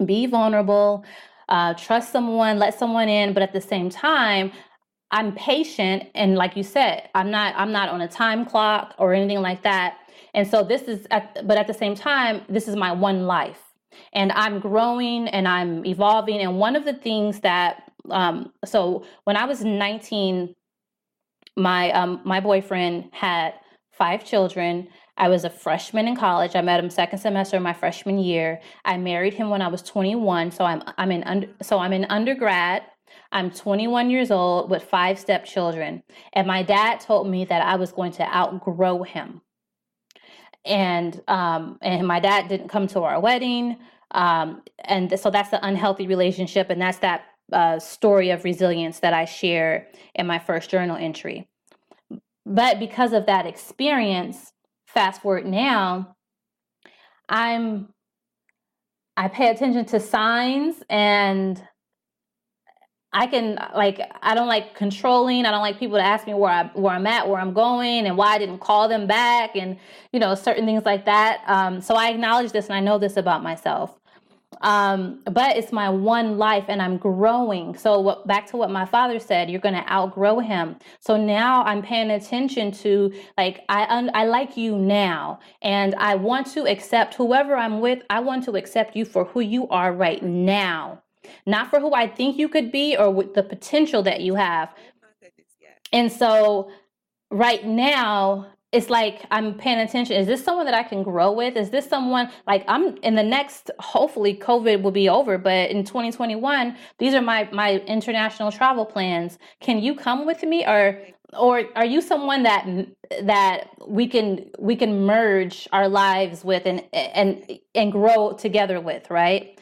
be vulnerable, uh, trust someone, let someone in, but at the same time, I'm patient and like you said, I'm not I'm not on a time clock or anything like that. And so this is at, but at the same time, this is my one life. And I'm growing and I'm evolving and one of the things that um so when I was 19 my um my boyfriend had five children I was a freshman in college. I met him second semester of my freshman year. I married him when I was 21, so I'm I'm in under, so I'm in undergrad. I'm 21 years old with five stepchildren, and my dad told me that I was going to outgrow him. And um, and my dad didn't come to our wedding, um, and so that's the unhealthy relationship, and that's that uh, story of resilience that I share in my first journal entry. But because of that experience, fast forward now, I'm I pay attention to signs and I can like I don't like controlling. I don't like people to ask me where I where I'm at, where I'm going, and why I didn't call them back, and you know certain things like that. Um, so I acknowledge this and I know this about myself. Um, but it's my one life and I'm growing. So what, back to what my father said, you're going to outgrow him. So now I'm paying attention to like, I, un, I like you now and I want to accept whoever I'm with. I want to accept you for who you are right now, not for who I think you could be or with the potential that you have. And so right now it's like I'm paying attention. Is this someone that I can grow with? Is this someone like I'm in the next hopefully COVID will be over, but in 2021, these are my my international travel plans. Can you come with me or or are you someone that that we can we can merge our lives with and and and grow together with, right?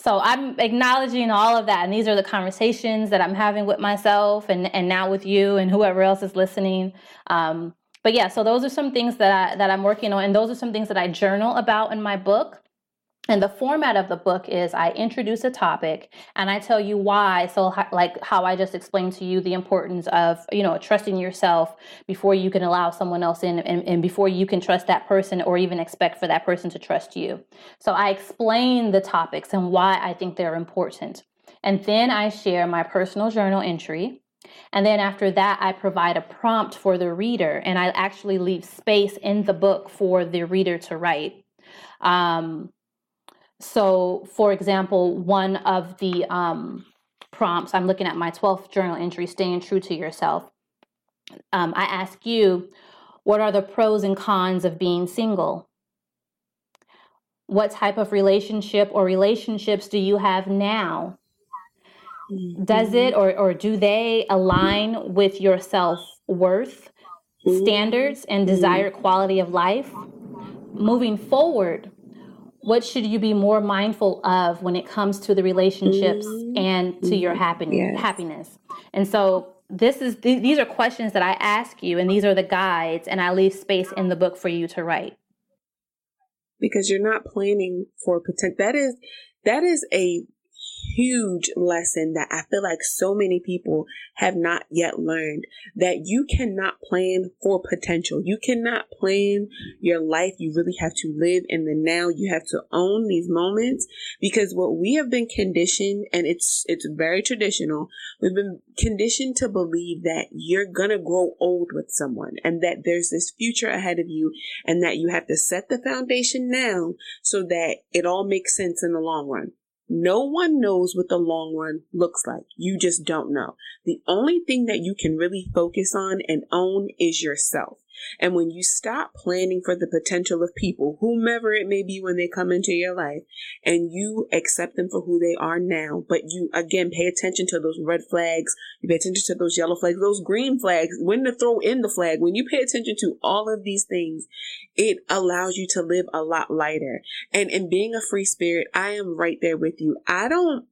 So I'm acknowledging all of that and these are the conversations that I'm having with myself and and now with you and whoever else is listening. Um, but yeah, so those are some things that I that I'm working on, and those are some things that I journal about in my book. And the format of the book is I introduce a topic and I tell you why. So, like how I just explained to you the importance of, you know, trusting yourself before you can allow someone else in and, and before you can trust that person or even expect for that person to trust you. So, I explain the topics and why I think they're important. And then I share my personal journal entry and then after that, I provide a prompt for the reader, and I actually leave space in the book for the reader to write. Um, so, for example, one of the um, prompts, I'm looking at my 12th journal entry, staying true to yourself. Um, I ask you, what are the pros and cons of being single? What type of relationship or relationships do you have now? Does it mm-hmm. or, or do they align with your self worth, standards, and mm-hmm. desired quality of life? Moving forward, what should you be more mindful of when it comes to the relationships mm-hmm. and to your happiness? Yes. Happiness. And so this is th- these are questions that I ask you, and these are the guides, and I leave space in the book for you to write. Because you're not planning for potential. That is that is a huge lesson that I feel like so many people have not yet learned that you cannot plan for potential. You cannot plan your life. You really have to live in the now. You have to own these moments because what we have been conditioned and it's it's very traditional. We've been conditioned to believe that you're going to grow old with someone and that there's this future ahead of you and that you have to set the foundation now so that it all makes sense in the long run. No one knows what the long run looks like. You just don't know. The only thing that you can really focus on and own is yourself. And when you stop planning for the potential of people, whomever it may be when they come into your life, and you accept them for who they are now, but you again pay attention to those red flags, you pay attention to those yellow flags, those green flags, when to throw in the flag, when you pay attention to all of these things, it allows you to live a lot lighter. And in being a free spirit, I am right there with you. I don't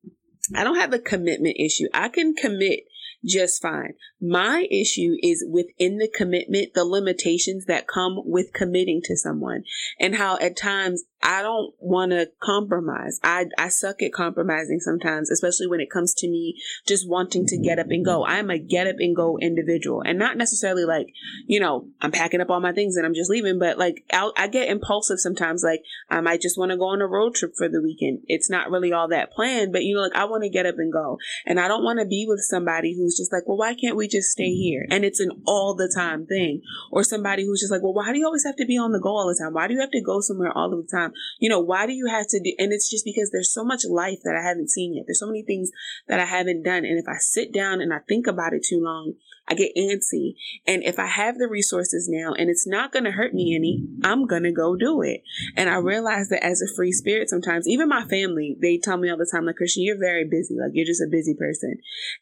I don't have a commitment issue. I can commit just fine. My issue is within the commitment, the limitations that come with committing to someone and how at times I don't want to compromise. I, I suck at compromising sometimes, especially when it comes to me just wanting to get up and go. I'm a get up and go individual and not necessarily like, you know, I'm packing up all my things and I'm just leaving, but like I'll, I get impulsive sometimes. Like I might just want to go on a road trip for the weekend. It's not really all that planned, but you know, like I want to get up and go and I don't want to be with somebody who's just like, well, why can't we just stay here? And it's an all the time thing or somebody who's just like, well, why do you always have to be on the go all the time? Why do you have to go somewhere all the time? You know, why do you have to do, and it's just because there's so much life that I haven't seen yet. There's so many things that I haven't done. And if I sit down and I think about it too long, I get antsy. And if I have the resources now and it's not going to hurt me any, I'm going to go do it. And I realize that as a free spirit, sometimes even my family, they tell me all the time, like, Christian, you're very busy. Like, you're just a busy person.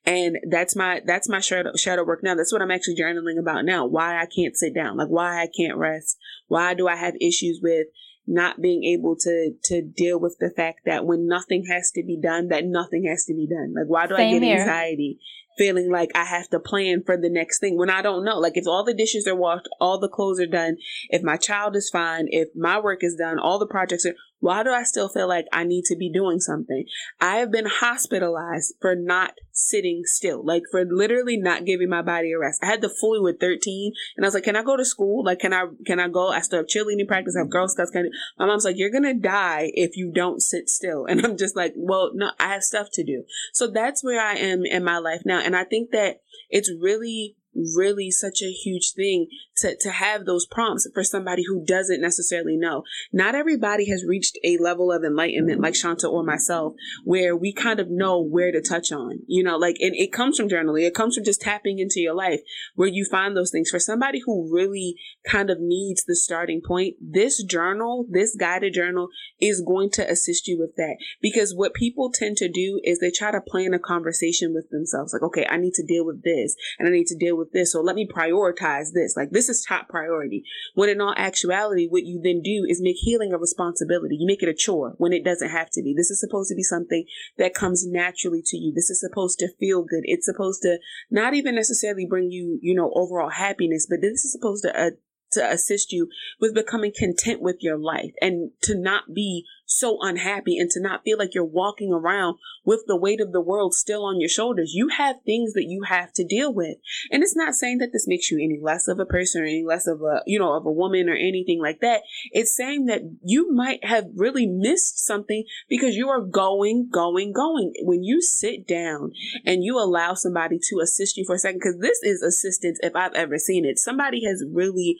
And that's my, that's my shadow, shadow work now. That's what I'm actually journaling about now. Why I can't sit down. Like, why I can't rest. Why do I have issues with not being able to to deal with the fact that when nothing has to be done, that nothing has to be done. Like why do Same I get here. anxiety feeling like I have to plan for the next thing when I don't know. Like if all the dishes are washed, all the clothes are done, if my child is fine, if my work is done, all the projects are why do I still feel like I need to be doing something? I have been hospitalized for not sitting still, like for literally not giving my body a rest. I had the flu with 13 and I was like, can I go to school? Like, can I, can I go? I still have cheerleading practice. I have Girl Scouts. Kind of, my mom's like, you're going to die if you don't sit still. And I'm just like, well, no, I have stuff to do. So that's where I am in my life now. And I think that it's really really such a huge thing to, to have those prompts for somebody who doesn't necessarily know. Not everybody has reached a level of enlightenment like Shanta or myself where we kind of know where to touch on, you know, like, and it comes from journaling. It comes from just tapping into your life where you find those things. For somebody who really kind of needs the starting point, this journal, this guided journal is going to assist you with that because what people tend to do is they try to plan a conversation with themselves. Like, okay, I need to deal with this and I need to deal with this. So let me prioritize this. Like, this is top priority. When in all actuality, what you then do is make healing a responsibility. You make it a chore when it doesn't have to be. This is supposed to be something that comes naturally to you. This is supposed to feel good. It's supposed to not even necessarily bring you, you know, overall happiness, but this is supposed to uh, to assist you with becoming content with your life and to not be so unhappy and to not feel like you're walking around with the weight of the world still on your shoulders. You have things that you have to deal with. And it's not saying that this makes you any less of a person or any less of a, you know, of a woman or anything like that. It's saying that you might have really missed something because you are going, going, going. When you sit down and you allow somebody to assist you for a second, because this is assistance if I've ever seen it. Somebody has really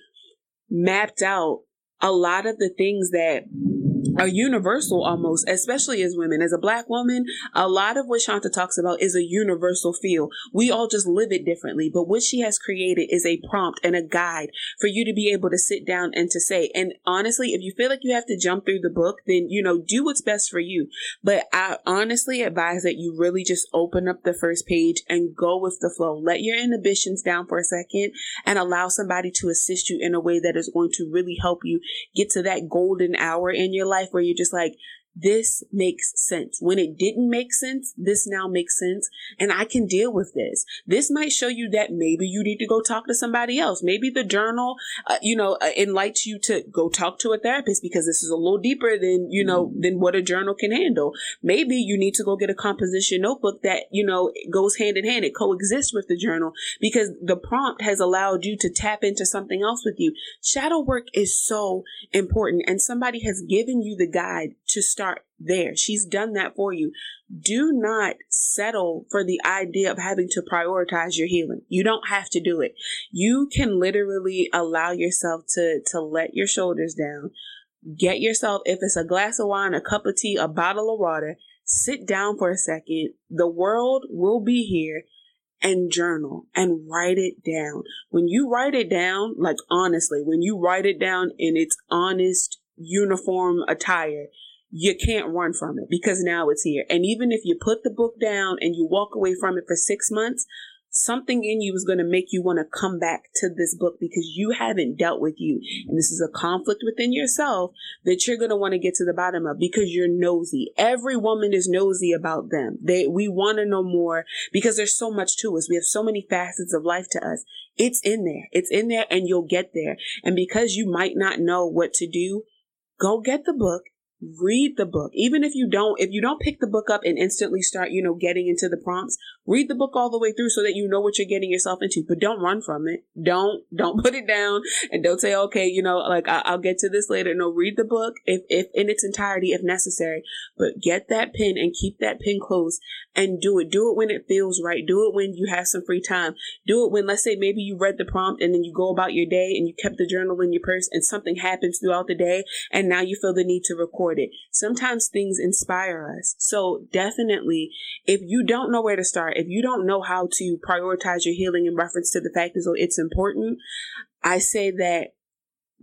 mapped out a lot of the things that are universal almost, especially as women. As a black woman, a lot of what Shanta talks about is a universal feel. We all just live it differently, but what she has created is a prompt and a guide for you to be able to sit down and to say. And honestly, if you feel like you have to jump through the book, then, you know, do what's best for you. But I honestly advise that you really just open up the first page and go with the flow. Let your inhibitions down for a second and allow somebody to assist you in a way that is going to really help you get to that golden hour in your life life where you're just like, this makes sense. When it didn't make sense, this now makes sense. And I can deal with this. This might show you that maybe you need to go talk to somebody else. Maybe the journal, uh, you know, uh, enlightens you to go talk to a therapist because this is a little deeper than, you know, mm-hmm. than what a journal can handle. Maybe you need to go get a composition notebook that, you know, goes hand in hand. It coexists with the journal because the prompt has allowed you to tap into something else with you. Shadow work is so important and somebody has given you the guide to start there. She's done that for you. Do not settle for the idea of having to prioritize your healing. You don't have to do it. You can literally allow yourself to, to let your shoulders down. Get yourself, if it's a glass of wine, a cup of tea, a bottle of water, sit down for a second. The world will be here and journal and write it down. When you write it down, like honestly, when you write it down in its honest uniform attire, you can't run from it because now it's here. And even if you put the book down and you walk away from it for six months, something in you is going to make you want to come back to this book because you haven't dealt with you. And this is a conflict within yourself that you're going to want to get to the bottom of because you're nosy. Every woman is nosy about them. They, we want to know more because there's so much to us. We have so many facets of life to us. It's in there. It's in there and you'll get there. And because you might not know what to do, go get the book read the book. Even if you don't if you don't pick the book up and instantly start you know getting into the prompts read the book all the way through so that you know what you're getting yourself into but don't run from it. Don't don't put it down and don't say okay you know like I, will get to this later. No read the book if if in its entirety if necessary but get that pen and keep that pen close and do it. Do it when it feels right. Do it when you have some free time. Do it when let's say maybe you read the prompt and then you go about your day and you kept the journal in your purse and something happens throughout the day and now you feel the need to record it. Sometimes things inspire us. So definitely if you don't know where to start if you don't know how to prioritize your healing in reference to the fact that it's important, I say that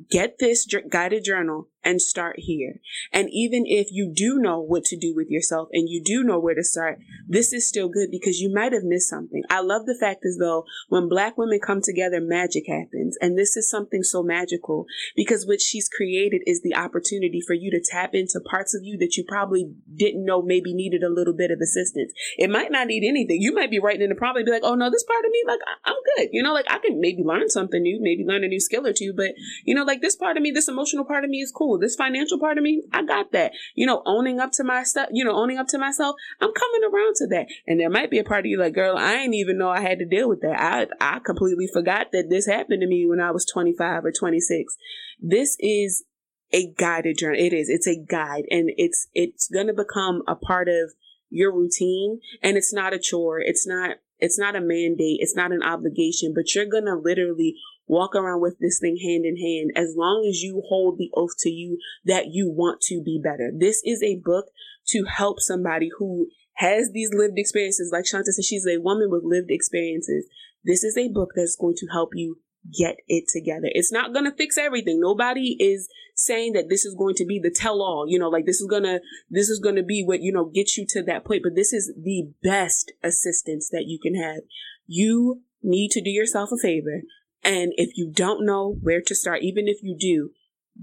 get this guided journal and start here. And even if you do know what to do with yourself and you do know where to start, this is still good because you might have missed something. I love the fact as though when black women come together, magic happens. And this is something so magical because what she's created is the opportunity for you to tap into parts of you that you probably didn't know maybe needed a little bit of assistance. It might not need anything. You might be writing in the prompt and be like, oh no, this part of me, like I'm good. You know, like I can maybe learn something new, maybe learn a new skill or two, but you know, like this part of me, this emotional part of me is cool cool. This financial part of me, I got that. You know, owning up to my stuff, you know, owning up to myself, I'm coming around to that. And there might be a part of you like, girl, I didn't even know I had to deal with that. I, I completely forgot that this happened to me when I was 25 or 26. This is a guided journey. It is. It's a guide and it's, it's going to become a part of your routine and it's not a chore. It's not, it's not a mandate. It's not an obligation, but you're going to literally walk around with this thing hand in hand as long as you hold the oath to you that you want to be better. This is a book to help somebody who has these lived experiences. Like Shanta said, she's a woman with lived experiences. This is a book that's going to help you get it together. It's not going to fix everything. Nobody is saying that this is going to be the tell all, you know, like this is going to, this is going to be what, you know, gets you to that point. But this is the best assistance that you can have. You need to do yourself a favor. And if you don't know where to start, even if you do,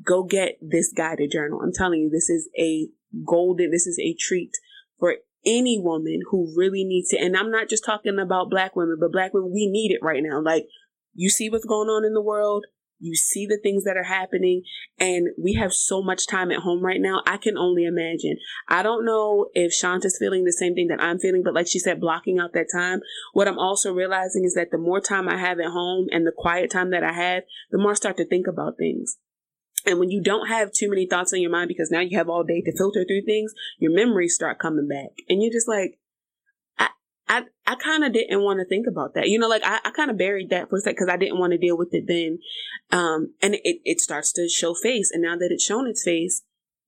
go get this guided journal. I'm telling you, this is a golden, this is a treat for any woman who really needs it. And I'm not just talking about black women, but black women, we need it right now. Like, you see what's going on in the world. You see the things that are happening and we have so much time at home right now. I can only imagine. I don't know if Shanta's feeling the same thing that I'm feeling, but like she said, blocking out that time. What I'm also realizing is that the more time I have at home and the quiet time that I have, the more I start to think about things. And when you don't have too many thoughts on your mind because now you have all day to filter through things, your memories start coming back. And you're just like, I, I kind of didn't want to think about that. You know, like I, I kind of buried that for a second because I didn't want to deal with it then. Um, and it, it starts to show face. And now that it's shown its face,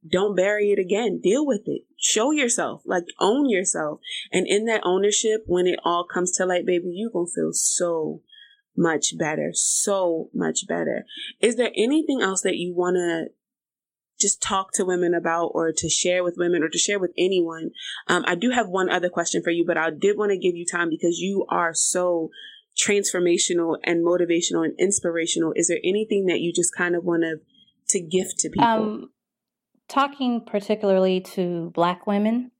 don't bury it again. Deal with it. Show yourself, like own yourself. And in that ownership, when it all comes to light, baby, you're going to feel so much better. So much better. Is there anything else that you want to just talk to women about or to share with women or to share with anyone. Um, I do have one other question for you, but I did want to give you time because you are so transformational and motivational and inspirational. Is there anything that you just kind of want to to gift to people? Um, talking particularly to Black women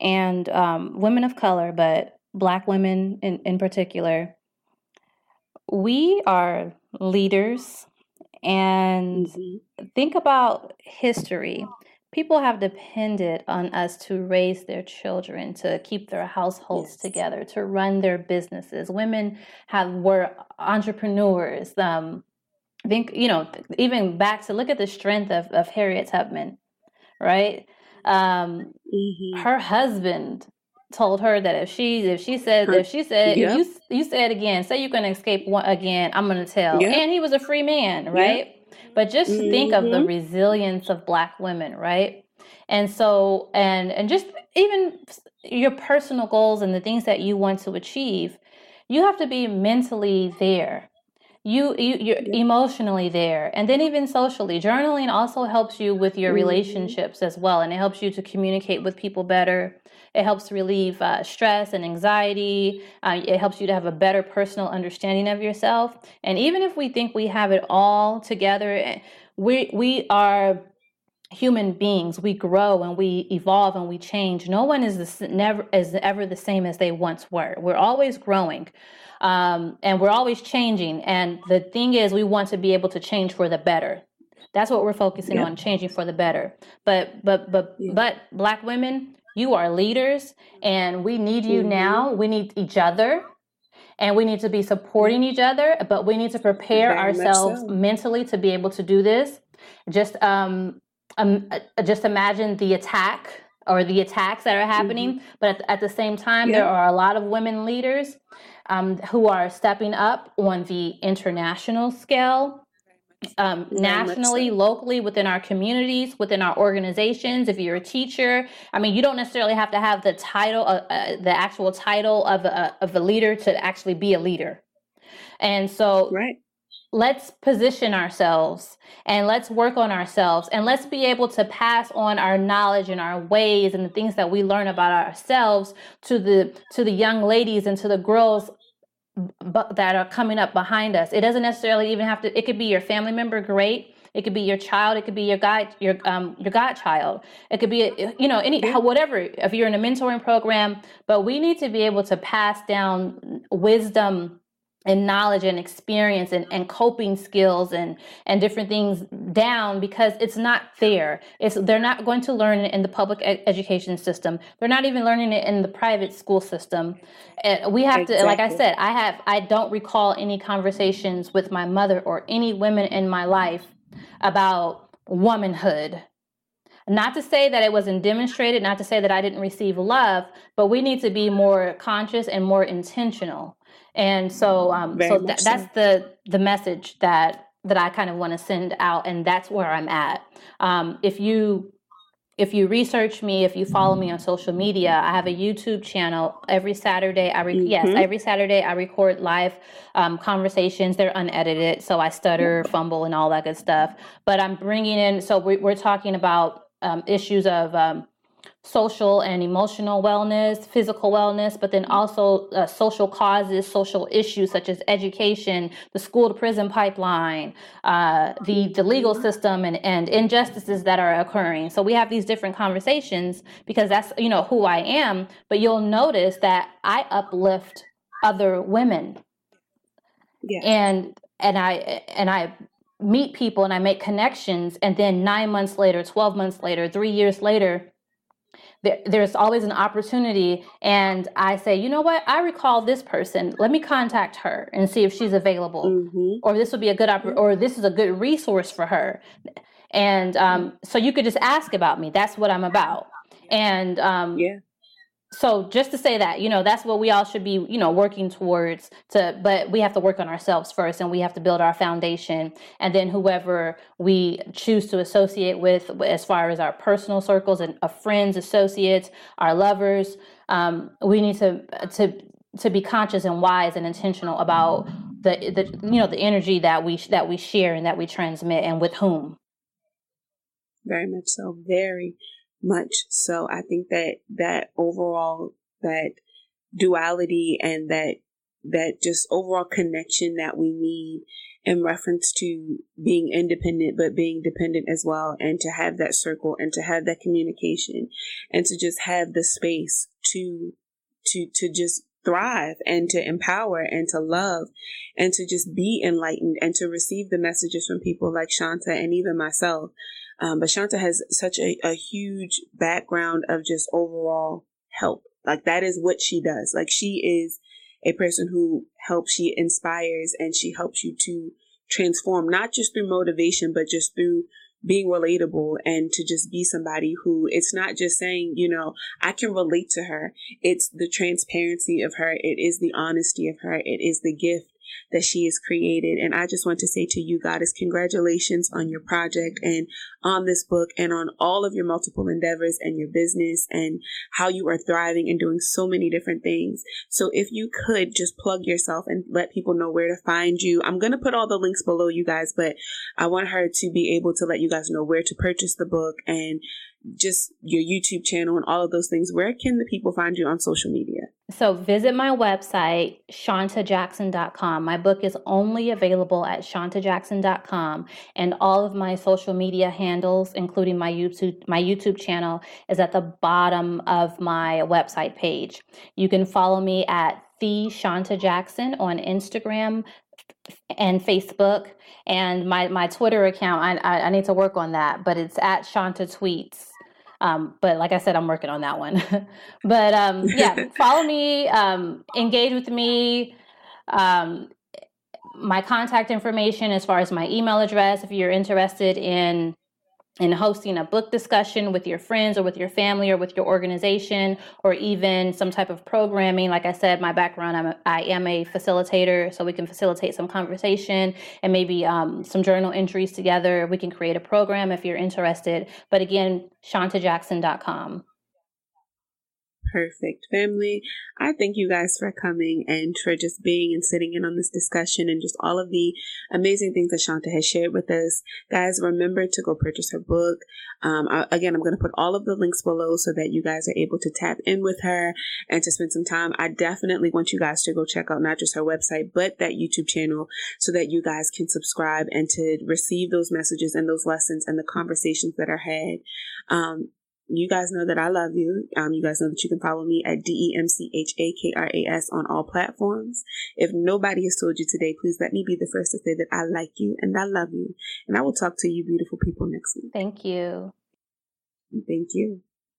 and um, women of color, but Black women in, in particular. We are leaders, and mm-hmm. think about history people have depended on us to raise their children to keep their households yes. together to run their businesses women have were entrepreneurs um think you know even back to look at the strength of, of harriet tubman right um mm-hmm. her husband told her that if she if she said her, if she said yep. if you you say it again say you're going to escape one again i'm going to tell yep. and he was a free man right yep but just mm-hmm. think of the mm-hmm. resilience of black women, right? And so and and just even your personal goals and the things that you want to achieve, you have to be mentally there you, you you're emotionally there and then even socially journaling also helps you with your mm-hmm. relationships as well and it helps you to communicate with people better it helps relieve uh, stress and anxiety uh, it helps you to have a better personal understanding of yourself and even if we think we have it all together eh, we we are human beings we grow and we evolve and we change no one is the, never is ever the same as they once were we're always growing um, and we're always changing. And the thing is, we want to be able to change for the better. That's what we're focusing yeah. on, changing for the better. But but but yeah. but black women, you are leaders, and we need you mm-hmm. now. We need each other and we need to be supporting each other but we need to prepare Very ourselves so. mentally to be able to do this just um, um uh, just imagine the attack or the attacks that are happening mm-hmm. but at, at, the same time yeah. there are a lot of women leaders um, who are stepping up on the international scale, um, nationally, so. locally, within our communities, within our organizations. If you're a teacher, I mean, you don't necessarily have to have the title, uh, uh, the actual title of a, of a leader to actually be a leader. And so, right let's position ourselves and let's work on ourselves and let's be able to pass on our knowledge and our ways and the things that we learn about ourselves to the to the young ladies and to the girls that are coming up behind us. It doesn't necessarily even have to. It could be your family member, great. It could be your child. It could be your guide, your um, your godchild. It could be, you know, any whatever. If you're in a mentoring program, but we need to be able to pass down wisdom and knowledge and experience and, and coping skills and and different things down because it's not fair. It's they're not going to learn it in the public ed- education system. They're not even learning it in the private school system. And we have exactly. to like i said i have i don't recall any conversations with my mother or any women in my life about womanhood. Not to say that it wasn't demonstrated not to say that i didn't receive love but we need to be more conscious and more intentional and so um so th- so. that's the the message that that I kind of want to send out and that's where I'm at. Um if you if you research me, if you follow me on social media, I have a YouTube channel. Every Saturday, I re- mm-hmm. yes, every Saturday I record live um, conversations. They're unedited, so I stutter, fumble, and all that good stuff. But I'm bringing in. So we, are talking about um, issues of um, social and emotional wellness, physical wellness, but then also uh, social causes, social issues such as education, the school to prison pipeline, uh, the, the legal system, and, and injustices that are occurring. So we have these different conversations because that's you know who I am. But you'll notice that I uplift other women, yeah. and and I and I meet people and I make connections, and then nine months later, twelve months later, three years later there, there's always an opportunity. And i say you know what? I recall this person. Let me contact her and see if she's available. Mm-hmm. or this would be a good op- or this is a good resource for her. And um, so you could just ask about me. That's what i'm about. And um, yeah so just to say that you know that's what we all should be you know working towards to but we have to work on ourselves first and we have to build our foundation. And then whoever we choose to associate with as far as our personal circles and of friends associates our lovers um, we need to to to be conscious and wise and intentional about the the you know the energy that we that we share and that we transmit and with whom. Very much so. Very much. So I think that that overall, that duality and that, that just overall connection that we need in reference to being independent, but being dependent as well, and to have that circle and to have that communication and to just have the space to, to, to just thrive and to empower and to love and to just be enlightened and to receive the messages from people like Shanta and even myself. Um, but Shanta has such a, a huge background of just overall help. Like that is what she does. Like she is a person who helps, she inspires and she helps you to transform, not just through motivation, but just through being relatable and to just be somebody who it's not just saying, you know, I can relate to her. It's the transparency of her. It is the honesty of her. It is the gift that she has created. And I just want to say to you, Goddess, congratulations on your project and on this book and on all of your multiple endeavors and your business and how you are thriving and doing so many different things. So if you could just plug yourself and let people know where to find you. I'm going to put all the links below you guys, but I want her to be able to let you guys know where to purchase the book and just your YouTube channel and all of those things. Where can the people find you on social media? So visit my website, shantajackson.com. My book is only available at shantajackson.com and all of my social media handles, including my YouTube, my YouTube channel is at the bottom of my website page. You can follow me at the Shanta Jackson on Instagram and Facebook and my, my Twitter account. I, I, I need to work on that, but it's at Shanta Tweets. Um, but like I said, I'm working on that one. but um, yeah, follow me, um, engage with me. Um, my contact information, as far as my email address, if you're interested in in hosting a book discussion with your friends or with your family or with your organization or even some type of programming. Like i said my background i'm a, i am a facilitator so we can facilitate some conversation and maybe um, some journal entries together. We can create a program if you're interested. But again shantajackson.com Perfect. Family, I thank you guys for coming and for just being and sitting in on this discussion and just all of the amazing things that Shanta has shared with us. Guys, remember to go purchase her book. Um, I, again, I'm going to put all of the links below so that you guys are able to tap in with her and to spend some time. I definitely want you guys to go check out not just her website, but that YouTube channel so that you guys can subscribe and to receive those messages and those lessons and the conversations that are had. Um, you guys know that I love you. Um, you guys know that you can follow me at D E M C H A K R A S on all platforms. If nobody has told you today, please let me be the first to say that I like you and I love you. And I will talk to you, beautiful people, next week. Thank you. Thank you.